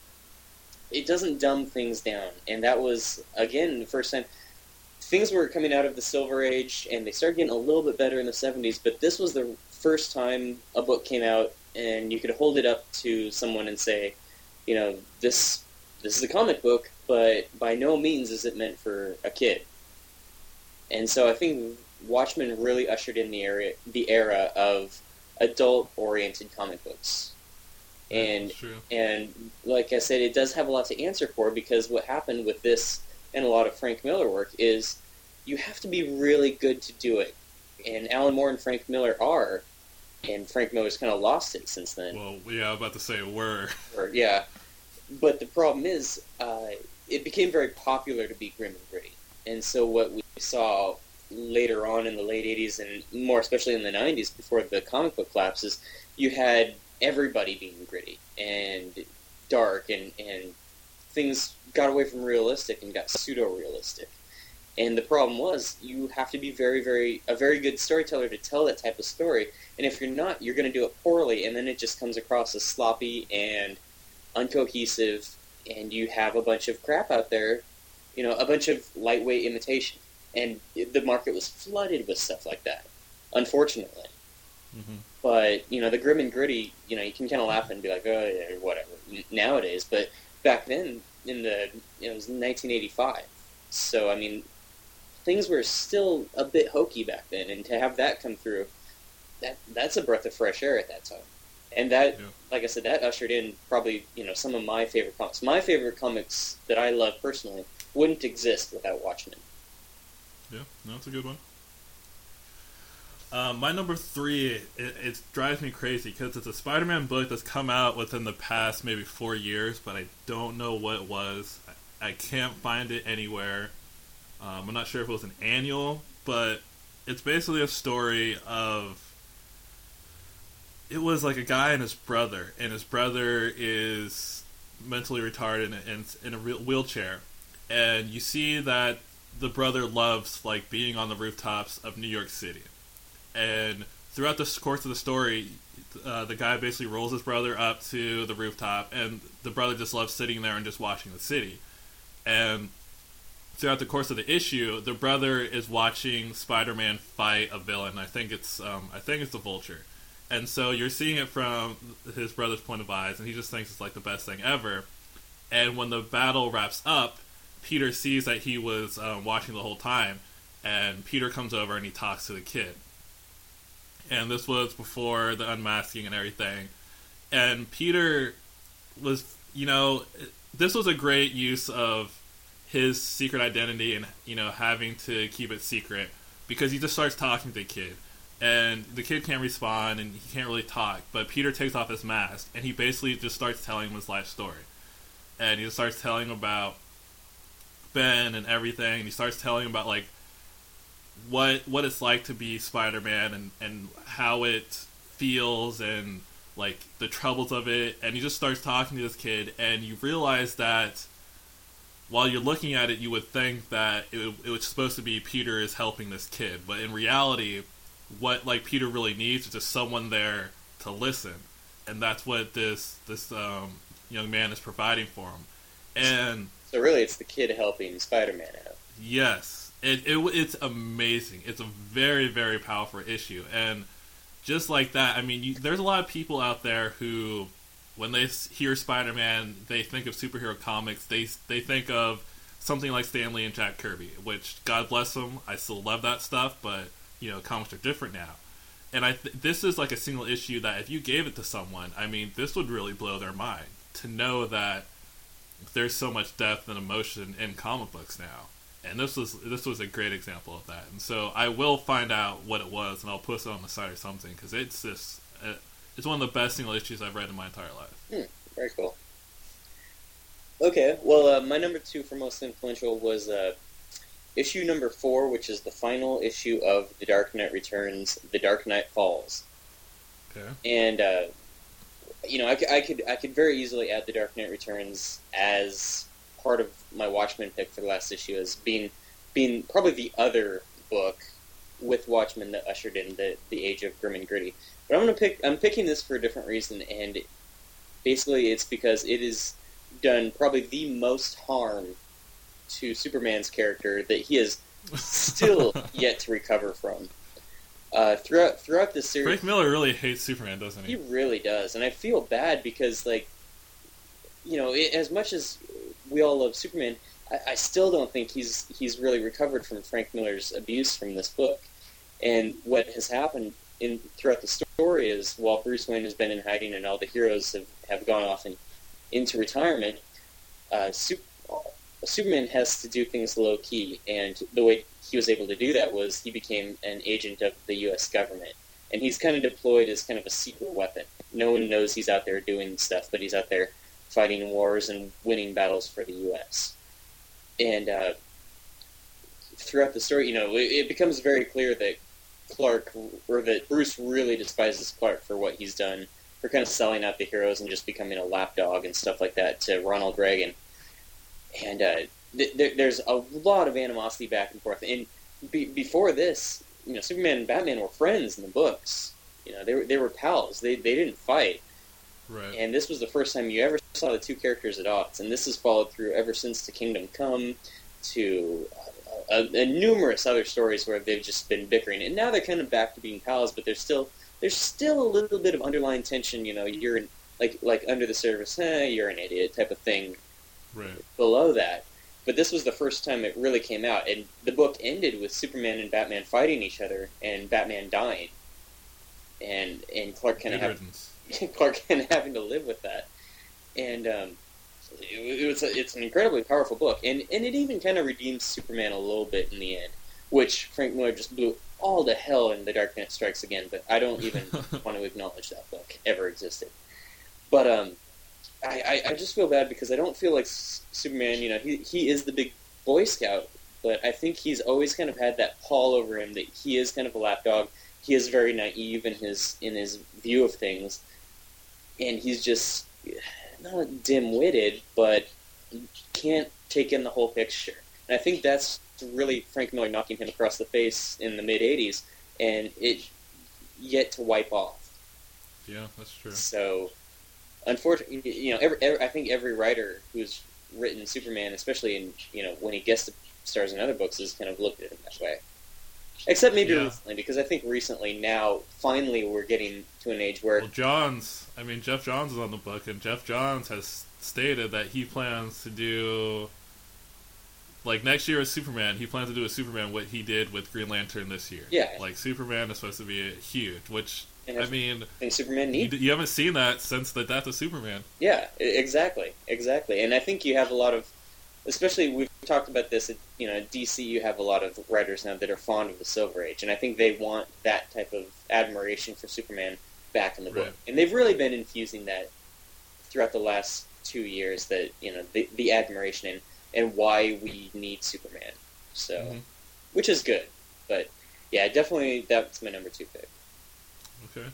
it doesn't dumb things down. And that was again the first time things were coming out of the Silver Age, and they started getting a little bit better in the '70s. But this was the first time a book came out, and you could hold it up to someone and say, you know, this this is a comic book, but by no means is it meant for a kid. And so I think Watchmen really ushered in the era the era of adult oriented comic books. And and like I said, it does have a lot to answer for because what happened with this and a lot of Frank Miller work is you have to be really good to do it. And Alan Moore and Frank Miller are, and Frank Miller's kind of lost it since then. Well, yeah, I'm about to say were. Or, yeah, but the problem is, uh, it became very popular to be grim and gritty, and so what we saw later on in the late '80s and more especially in the '90s, before the comic book collapses, you had everybody being gritty and dark, and and things got away from realistic and got pseudo realistic. And the problem was, you have to be very, very a very good storyteller to tell that type of story. And if you're not, you're going to do it poorly, and then it just comes across as sloppy and uncohesive, and you have a bunch of crap out there. You know, a bunch of lightweight imitation, and the market was flooded with stuff like that. Unfortunately, mm-hmm. But you know, the grim and gritty. You know, you can kind of laugh and be like, oh yeah, whatever. Nowadays, but back then, in the you know, it was 1985. So I mean, things were still a bit hokey back then, and to have that come through, that that's a breath of fresh air at that time. And that, yeah. like I said, that ushered in probably you know some of my favorite comics. My favorite comics that I love personally wouldn't exist without Watchmen. Yeah, no, that's a good one. Uh, my number three, it, it, drives me crazy because it's a Spider-Man book that's come out within the past maybe four years, but I don't know what it was. I, I can't find it anywhere. Um, I'm not sure if it was an annual, but it's basically a story of. It was like a guy and his brother, and his brother is mentally retarded and in a wheelchair, and you see that the brother loves like being on the rooftops of New York City, and throughout the course of the story, uh, the guy basically rolls his brother up to the rooftop, and the brother just loves sitting there and just watching the city, and throughout the course of the issue, the brother is watching Spider-Man fight a villain. I think it's um, I think it's the Vulture, and so you're seeing it from his brother's point of eyes, and he just thinks it's like the best thing ever. And when the battle wraps up, Peter sees that he was um, watching the whole time, and Peter comes over and he talks to the kid. And this was before the unmasking and everything. And Peter was, you know, this was a great use of his secret identity and you know having to keep it secret because he just starts talking to the kid. And the kid can't respond and he can't really talk. But peter takes off his mask and he basically just starts telling him his life story. And he starts telling about ben and everything. And he starts telling about like what what it's like to be spider-man and and how it feels and like the troubles of it and he just starts talking to this kid and you realize that while you're looking at it, you would think that it, it was supposed to be Peter is helping this kid, but in reality, what like Peter really needs is just someone there to listen, and that's what this this um, young man is providing for him. And so, really, it's the kid helping Spider-Man out. Yes, it, it it's amazing. It's a very very powerful issue, and just like that, I mean, you, there's a lot of people out there who when they hear Spider-Man, they think of superhero comics. They they think of something like Stan Lee and Jack Kirby, which God bless them, I still love that stuff, but you know, comics are different now. And I th- this is like a single issue that if you gave it to someone, I mean, this would really blow their mind to know that there's so much depth and emotion in comic books now. And this was this was a great example of that. And so I will find out what it was, and I'll post it on the site or something because it's just uh, it's one of the best single issues I've read in my entire life. Hmm, very cool. Okay, well, uh, my number two for most influential was uh, issue number four, which is the final issue of The Dark Knight Returns, The Dark Knight Falls. Okay. And uh, you know, I, I, could I could very easily add The Dark Knight Returns as part of my Watchmen pick for the last issue as being being probably the other book with Watchmen that ushered in the the age of grim and gritty. But I'm gonna pick. I'm picking this for a different reason, and basically, it's because it has done probably the most harm to Superman's character that he has still yet to recover from. Uh, throughout throughout this series, Frank Miller really hates Superman, doesn't he? He really does, and I feel bad because, like, you know, it, as much as we all love Superman, I, still don't think he's he's really recovered from Frank Miller's abuse from this book. And what has happened in throughout the story is while Bruce Wayne has been in hiding and all the heroes have, have gone off and into retirement, uh, Super, Superman has to do things low key, and the way he was able to do that was he became an agent of the U.S. government, and he's kind of deployed as kind of a secret weapon. No one knows he's out there doing stuff, but he's out there fighting wars and winning battles for the U.S. And uh, throughout the story, you know, it, it becomes very clear that Clark, or that Bruce really despises Clark for what he's done, for kind of selling out the heroes and just becoming a lapdog and stuff like that to Ronald Reagan. And uh, th- th- there's a lot of animosity back and forth. And be- before this, you know, Superman and Batman were friends in the books. You know, they were they were pals. They they didn't fight. Right. And this was the first time you ever saw the two characters at odds. And this has followed through ever since to Kingdom Come, to uh, uh, numerous other stories where they've just been bickering, and now they're kind of back to being pals. But there's still there's still a little bit of underlying tension. You know, you're like like under the surface, eh, you're an idiot type of thing. Right. Below that, but this was the first time it really came out, and the book ended with Superman and Batman fighting each other, and Batman dying, and and Clark kind of having, Clark of having to live with that, and um, it, it was a, it's an incredibly powerful book, and and it even kind of redeems Superman a little bit in the end, which Frank Miller just blew all to hell in The Dark Knight Strikes Again. But I don't even want to acknowledge that book ever existed. But um, I, I, I just feel bad because I don't feel like Superman. You know, he he is the big Boy Scout, but I think he's always kind of had that pall over him that he is kind of a lapdog. He is very naive in his in his view of things, and he's just not dim-witted, but can't take in the whole picture. And I think that's really Frank Miller knocking him across the face in the mid '80s, and it yet to wipe off. Yeah, that's true. So, unfortunately, you know, every, every, I think every writer who's written Superman, especially in you know when he guest stars in other books, has kind of looked at him that way. Except maybe yeah. recently, because I think recently now, finally, we're getting to an age where well, Johns. I mean, Geoff Johns is on the book, and Geoff Johns has stated that he plans to do like next year is Superman. He plans to do a Superman what he did with Green Lantern this year. Yeah. like Superman is supposed to be huge, which I mean, Superman you, needs. you haven't seen that since the death of Superman. Yeah, exactly, exactly. And I think you have a lot of, especially we've talked about this. At, you know, DC, you have a lot of writers now that are fond of the Silver Age, and I think they want that type of admiration for Superman back in the book. Right. And they've really been infusing that throughout the last two years. That you know, the, the admiration and and why we need Superman. So, Mhm. which is good, but yeah, definitely that's my number two pick. Okay.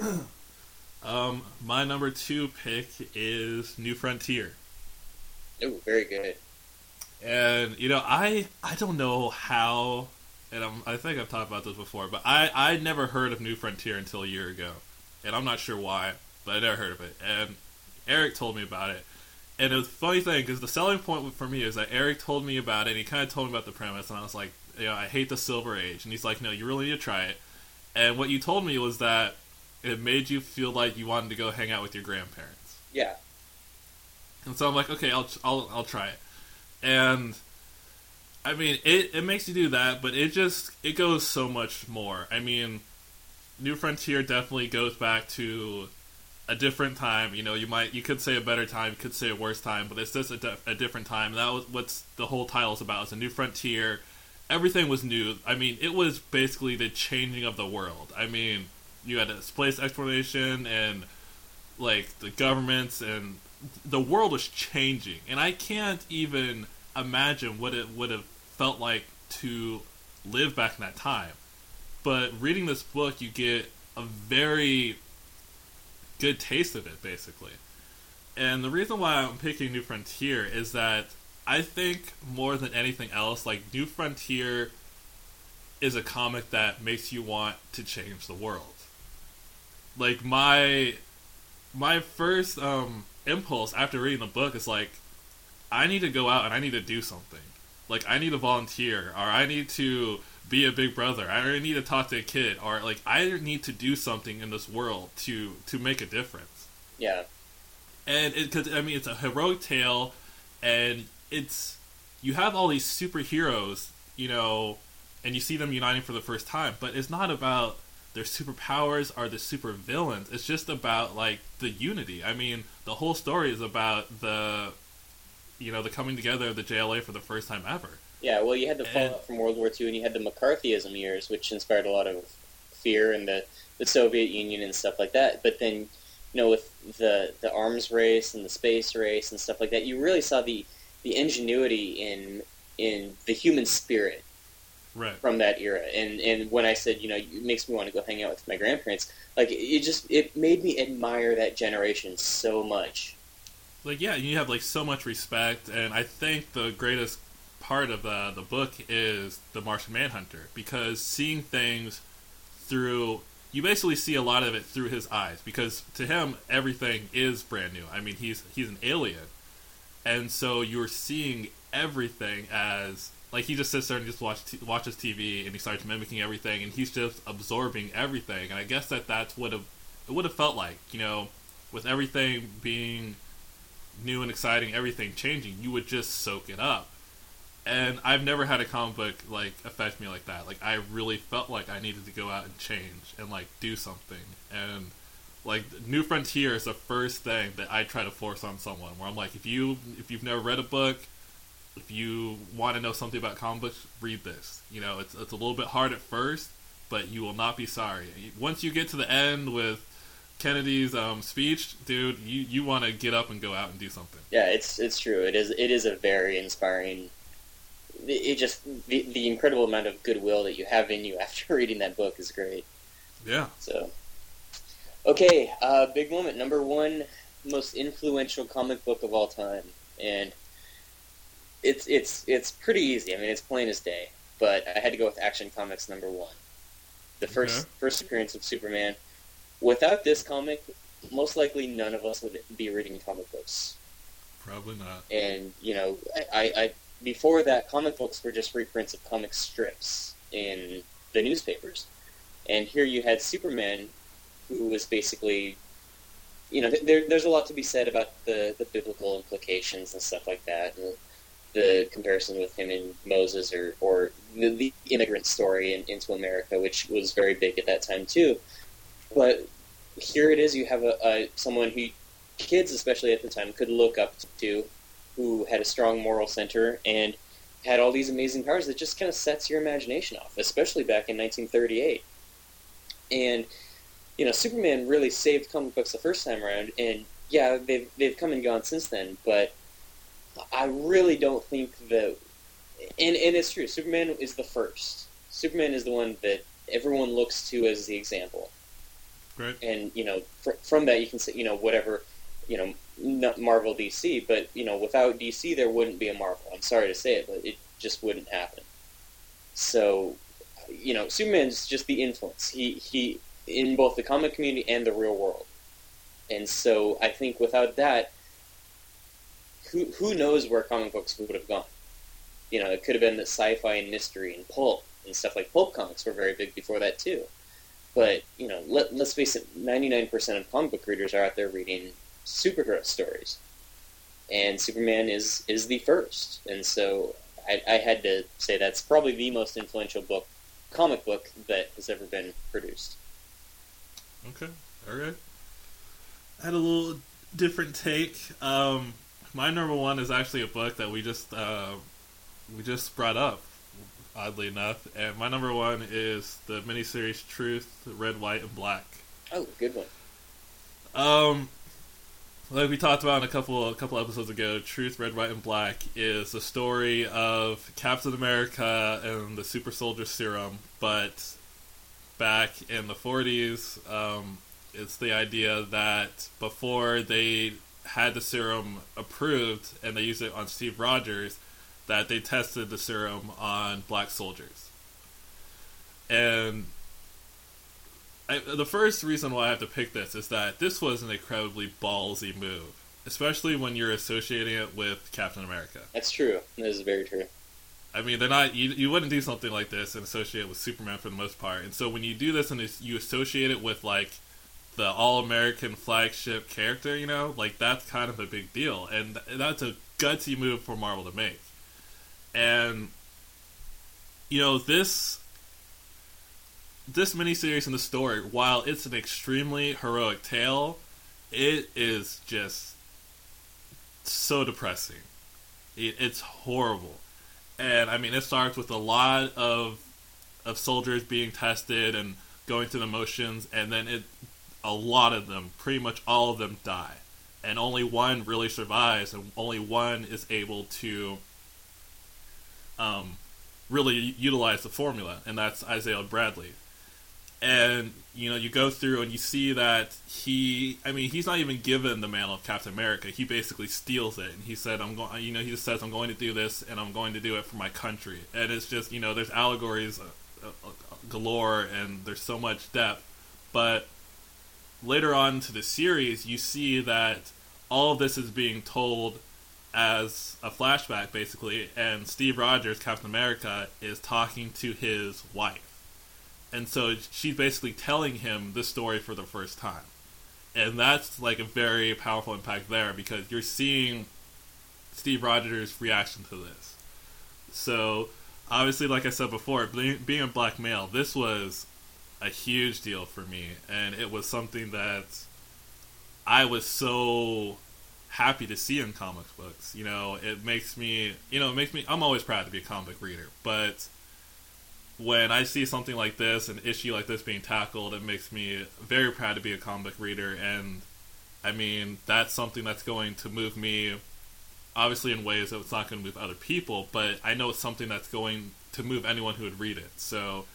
um, my number two pick is New Frontier. Oh, very good. And you know, I I don't know how, and I'm, I think I've talked about this before, but I I never heard of New Frontier until a year ago, and I'm not sure why, but I never heard of it. And Eric told me about it, and it was a funny thing because the selling point for me is that Eric told me about it, and he kind of told me about the premise, and I was like, you know, I hate the Silver Age, and he's like, no, you really need to try it. And what you told me was that it made you feel like you wanted to go hang out with your grandparents. Yeah, And so I'm like, okay, I'll I'll I'll try it. And I mean, it it makes you do that, but it just it goes so much more. I mean, New Frontier definitely goes back to a different time. You know, you might you could say a better time, you could say a worse time, but it's just a, di- a different time. That was what's the whole title is about. It's a new frontier. Everything was new. I mean, it was basically the changing of the world. I mean, you had a space exploration and like the governments and the world was changing, and I can't even imagine what it would have felt like to live back in that time. But reading this book, you get a very good taste of it, basically. And the reason why I'm picking New Frontier is that I think more than anything else, like New Frontier is a comic that makes you want to change the world. Like my my first um impulse after reading the book is like I need to go out and I need to do something. Like I need to volunteer or I need to be a big brother. I need to talk to a kid or like I need to do something in this world to to make a difference yeah, and it cause, I mean it's a heroic tale, and it's you have all these superheroes, you know, and you see them uniting for the first time, but it's not about their superpowers are the super villains. It's just about like the unity. I mean, the whole story is about the you know the coming together of the JLA for the first time ever. yeah. Well, you had the And- fallout from World War II, and you had the McCarthyism years, which inspired a lot of fear in the the Soviet Union and stuff like that. But then, you know, with the the arms race and the space race and stuff like that, you really saw the the ingenuity in in the human spirit Right. from that era. And and when I said, you know, it makes me want to go hang out with my grandparents, like it just it made me admire that generation so much. like yeah, you have like so much respect, and I think the greatest part of the the book is the Martian Manhunter because seeing things through you basically see a lot of it through his eyes because to him everything is brand new. I mean he's he's an alien, and so you're seeing everything as like he just sits there and just watch t- watches TV and he starts mimicking everything and he's just absorbing everything. And I guess that that's what it it would have felt like, you know, with everything being new and exciting, everything changing, you would just soak it up. And I've never had a comic book like affect me like that. Like I really felt like I needed to go out and change and like do something. And like New Frontier is the first thing that I try to force on someone where I'm like, if you if you've never read a book, if you want to know something about comic books, read this. You know, it's it's a little bit hard at first, but you will not be sorry. Once you get to the end with Kennedy's um, speech, dude, you, you want to get up and go out and do something. Yeah, it's it's true. It is it is a very inspiring. It just the, the incredible amount of goodwill that you have in you after reading that book is great. Yeah. So, okay, uh, big moment number one, most influential comic book of all time, and it's it's it's pretty easy. I mean, it's plain as day. But I had to go with Action Comics number one, the first Okay. first appearance of Superman. Without this comic, most likely none of us would be reading comic books. Probably not. And you know, I, I before that, comic books were just reprints of comic strips in the newspapers. And here you had Superman, who was basically, you know, there, there's a lot to be said about the, the biblical implications and stuff like that, and the comparison with him and Moses or or the, the immigrant story in, into America, which was very big at that time too. But here it is: you have a, a someone who kids, especially at the time, could look up to, who had a strong moral center and had all these amazing powers that just kind of sets your imagination off, especially back in 1938. And you know, Superman really saved comic books the first time around, and yeah, they've they've come and gone since then, but I really don't think that. And and it's true. Superman is the first. Superman is the one that everyone looks to as the example. Right. And you know, fr- from that you can say, you know, whatever, you know, not Marvel DC, but you know, without DC there wouldn't be a Marvel. I'm sorry to say it, but it just wouldn't happen. So, you know, Superman's just the influence. He he in both the comic community and the real world. And so I think without that, who who knows where comic books would have gone? You know, it could have been sci-fi and mystery and pulp and stuff like pulp comics were very big before that too. But you know, let, let's face it, ninety nine percent of comic book readers are out there reading superhero stories, and Superman is is the first. And so I, I had to say that's probably the most influential book, comic book that has ever been produced. Okay, all right. I had a little different take. Um, my number one is actually a book that we just uh, we just brought up, oddly enough, and my number one is the miniseries Truth, Red, White, and Black. Oh, good one. Um, like we talked about in a couple a couple episodes ago, Truth, Red, White, and Black is the story of Captain America and the Super Soldier Serum, but back in the 40s, um, it's the idea that before they had the serum approved and they used it on Steve Rogers, that they tested the serum on black soldiers. And I, the first reason why I have to pick this is that this was an incredibly ballsy move, especially when you're associating it with Captain America. That's true. That is very true. I mean, they're not. You, you wouldn't do something like this and associate it with Superman for the most part. And so when you do this and you associate it with like the all-American flagship character, you know, like that's kind of a big deal, and that's a gutsy move for Marvel to make. And you know this this miniseries in the story, while it's an extremely heroic tale, it is just so depressing. It, it's horrible, and I mean it starts with a lot of of soldiers being tested and going through the motions, and then it a lot of them, pretty much all of them, die, and only one really survives, and only one is able to um, really utilize the formula, and that's Isaiah Bradley. And you know you go through and you see that he i mean he's not even given the mantle of captain america. He basically steals it and he said i'm going you know he just says i'm going to do this and i'm going to do it for my country. And it's just you know there's allegories uh, uh, galore and there's so much depth but later on to the series you see that all of this is being told as a flashback basically and steve rogers captain america is talking to his wife. And so she's basically telling him this story for the first time. And that's like a very powerful impact there because you're seeing steve rogers reaction to this. So obviously like i said before being a black male this was a huge deal for me and it was something that i was so happy to see in comic books you know it makes me you know it makes me i'm always proud to be a comic reader but when I see something like this, an issue like this being tackled, it makes me very proud to be a comic reader. And I mean, that's something that's going to move me, obviously, in ways that it's not going to move other people, but I know it's something that's going to move anyone who would read it. So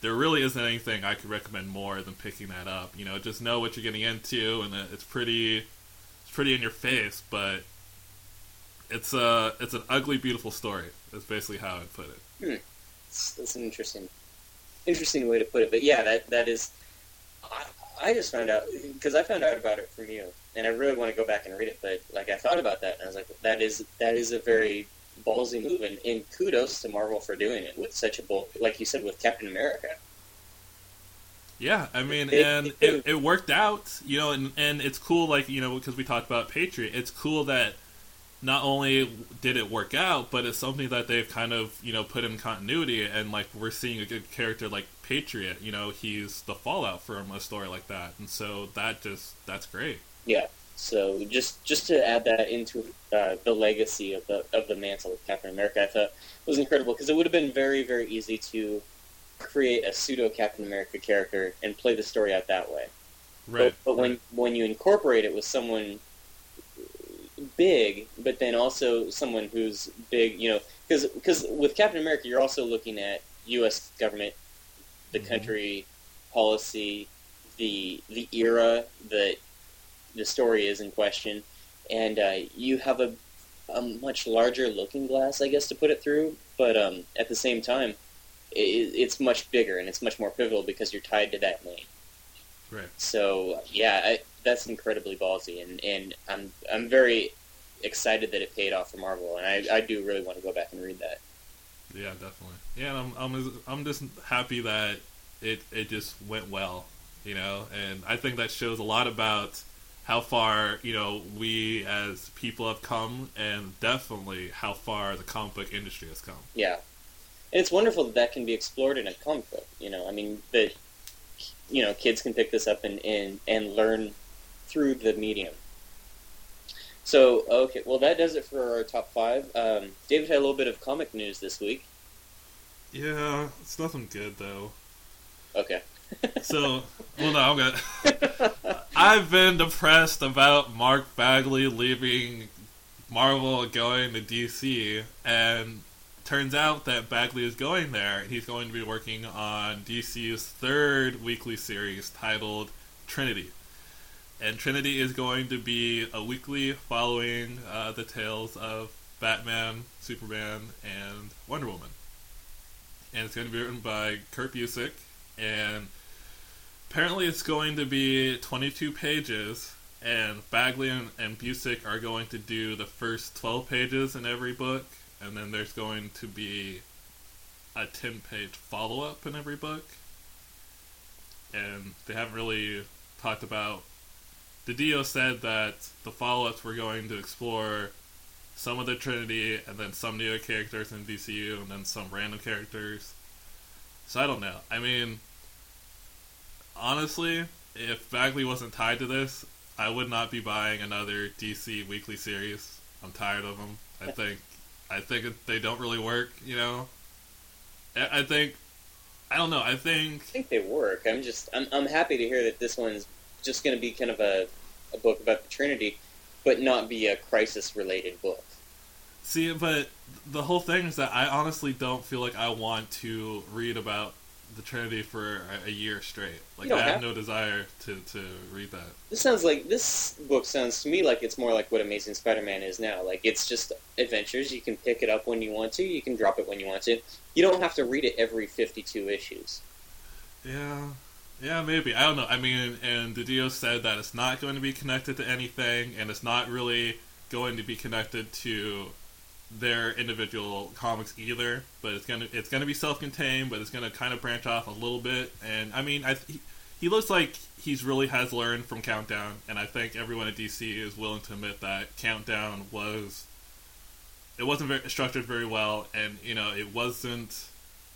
there really isn't anything I could recommend more than picking that up. You know, just know what you're getting into, and it's pretty, it's pretty in your face, but it's a, it's an ugly, beautiful story. That's basically how I'd put it. Hmm that's, that's an interesting interesting way to put it. But yeah, that that is. I, I just found out because I found out about it from you, and I really want to go back and read it. But like I thought about that, and I was like, that is that is a very ballsy move, and, and kudos to Marvel for doing it with such a bold, like you said, with Captain America. Yeah, I mean, and it, it worked out, you know, and and it's cool, like you know, because we talked about Patriot. It's cool that not only did it work out, but it's something that they've kind of you know put in continuity, and like we're seeing a good character like Patriot. You know, he's the fallout from a story like that, and so that just that's great. Yeah. So just just to add that into uh, the legacy of the of the mantle of Captain America, I thought was incredible because it would have been very very easy to create a pseudo Captain America character and play the story out that way. Right. But, but when when you incorporate it with someone big, but then also someone who's big, you know, because because with Captain America, you're also looking at U.S. government, the Mhm. country, policy, the the era that the story is in question, and uh, you have a a much larger looking glass, I guess, to put it through. But um, at the same time, it, it's much bigger and it's much more pivotal because you're tied to that name. Right. So yeah, I, that's incredibly ballsy, and, and I'm I'm very excited that it paid off for Marvel, and I, I do really want to go back and read that. Yeah, definitely. Yeah, and I'm I'm I'm just happy that it it just went well, you know, and I think that shows a lot about how far you know we as people have come, and definitely how far the comic book industry has come. Yeah, and it's wonderful that that can be explored in a comic book. You know, I mean that you know kids can pick this up and and, and learn through the medium. So okay, well that does it for our top five. Um, David had a little bit of comic news this week. Yeah, it's nothing good though. Okay. So, well, no, I'm gonna. I've been depressed about Mark Bagley leaving Marvel and going to DC, and turns out that Bagley is going there. and He's going to be working on DC's third weekly series titled Trinity. And Trinity is going to be a weekly following uh, the tales of Batman, Superman, and Wonder Woman. And it's going to be written by Kurt Busiek, and apparently it's going to be 22 pages and bagley and, and Busiek are going to do the first 12 pages in every book and then there's going to be a 10 page follow-up in every book. And they haven't really talked about DiDio said that the follow-ups were going to explore some of the trinity and then some new characters in dcu and then some random characters. So i don't know. I mean honestly, if Bagley wasn't tied to this, I would not be buying another DC weekly series. I'm tired of them. I think, I think they don't really work. You know, I think, I don't know. I think, I think they work. I'm just I'm I'm happy to hear that this one's just going to be kind of a a book about the Trinity, but not be a crisis related book. see, but the whole thing is that I honestly don't feel like I want to read about the Trinity for a, a year straight. Like I have have no desire to to read that. This sounds like this book sounds to me like it's more like what Amazing Spider-Man is now. Like it's just adventures. You can pick it up when you want to. You can drop it when you want to. You don't have to read it every 52 issues. Yeah, yeah, maybe. I don't know. I mean, and DiDio said that it's not going to be connected to anything, and it's not really going to be connected to their individual comics either. But it's gonna it's gonna be self-contained, but it's gonna kind of branch off a little bit. And I mean, I he, he looks like he's really has learned from Countdown, and I think everyone at DC is willing to admit that Countdown was it wasn't very structured very well, and you know it wasn't.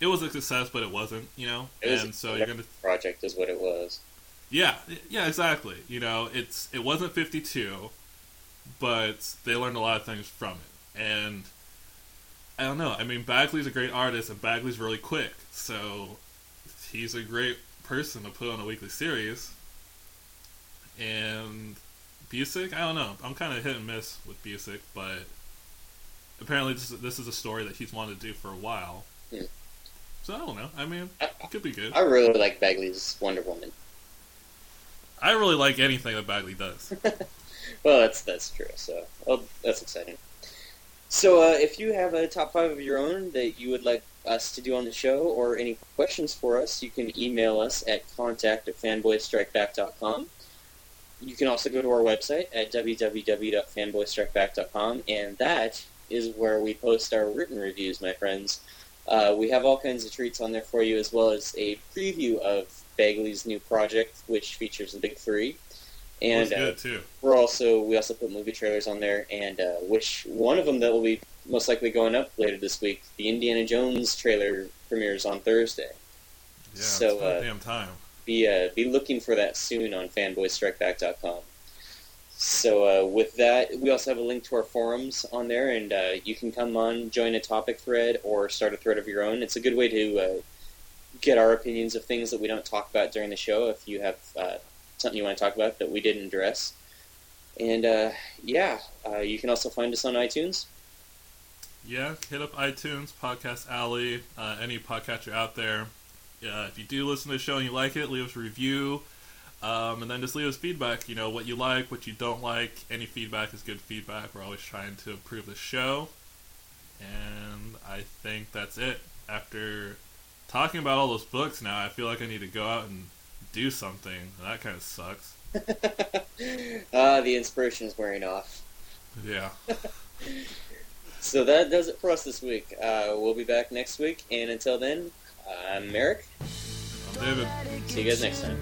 It was a success, but it wasn't, you know. It was and a so you're gonna Project is what it was. yeah, yeah, exactly. You know, it's it wasn't 52, but they learned a lot of things from it. And I don't know. I mean, Bagley's a great artist, and Bagley's really quick, so he's a great person to put on a weekly series. And Busiek, I don't know. I'm kind of hit and miss with Busiek, but apparently this is, this is a story that he's wanted to do for a while. Hmm. So I don't know. I mean, I, it could be good. I really like Bagley's Wonder Woman. I really like anything that Bagley does. Well, that's that's true. So, well, that's exciting. So, uh, if you have a top five of your own that you would like us to do on the show, or any questions for us, you can email us at contact at fanboystrikeback.com. You can also go to our website at www.fanboystrikeback.com, and that is where we post our written reviews, my friends. Uh, we have all kinds of treats on there for you, as well as a preview of Bagley's new project, which features the big three And uh, we're also we also put movie trailers on there, and uh, which one of them that will be most likely going up later this week? The Indiana Jones trailer premieres on Thursday. Yeah, so, uh, damn time. Be uh, be looking for that soon on fanboystrikeback.com. So uh, with that, we also have a link to our forums on there, and uh, you can come on, join a topic thread, or start a thread of your own. It's a good way to uh, get our opinions of things that we don't talk about during the show. If you have uh, something you want to talk about that we didn't address, and uh, yeah, uh, you can also find us on iTunes. Yeah, hit up iTunes, Podcast Alley, uh, any podcatcher out there. If you do listen to the show and you like it, leave us a review, um, and then just leave us feedback. You know what you like, what you don't like. Any feedback is good feedback. We're always trying to improve the show, and I think that's it. After talking about all those books, now I feel like I need to go out and do something. That kind of sucks. uh, the inspiration is wearing off. Yeah. so that does it for us this week. Uh, we'll be back next week, and until then, I'm Merrick. I'm David. See you guys next time.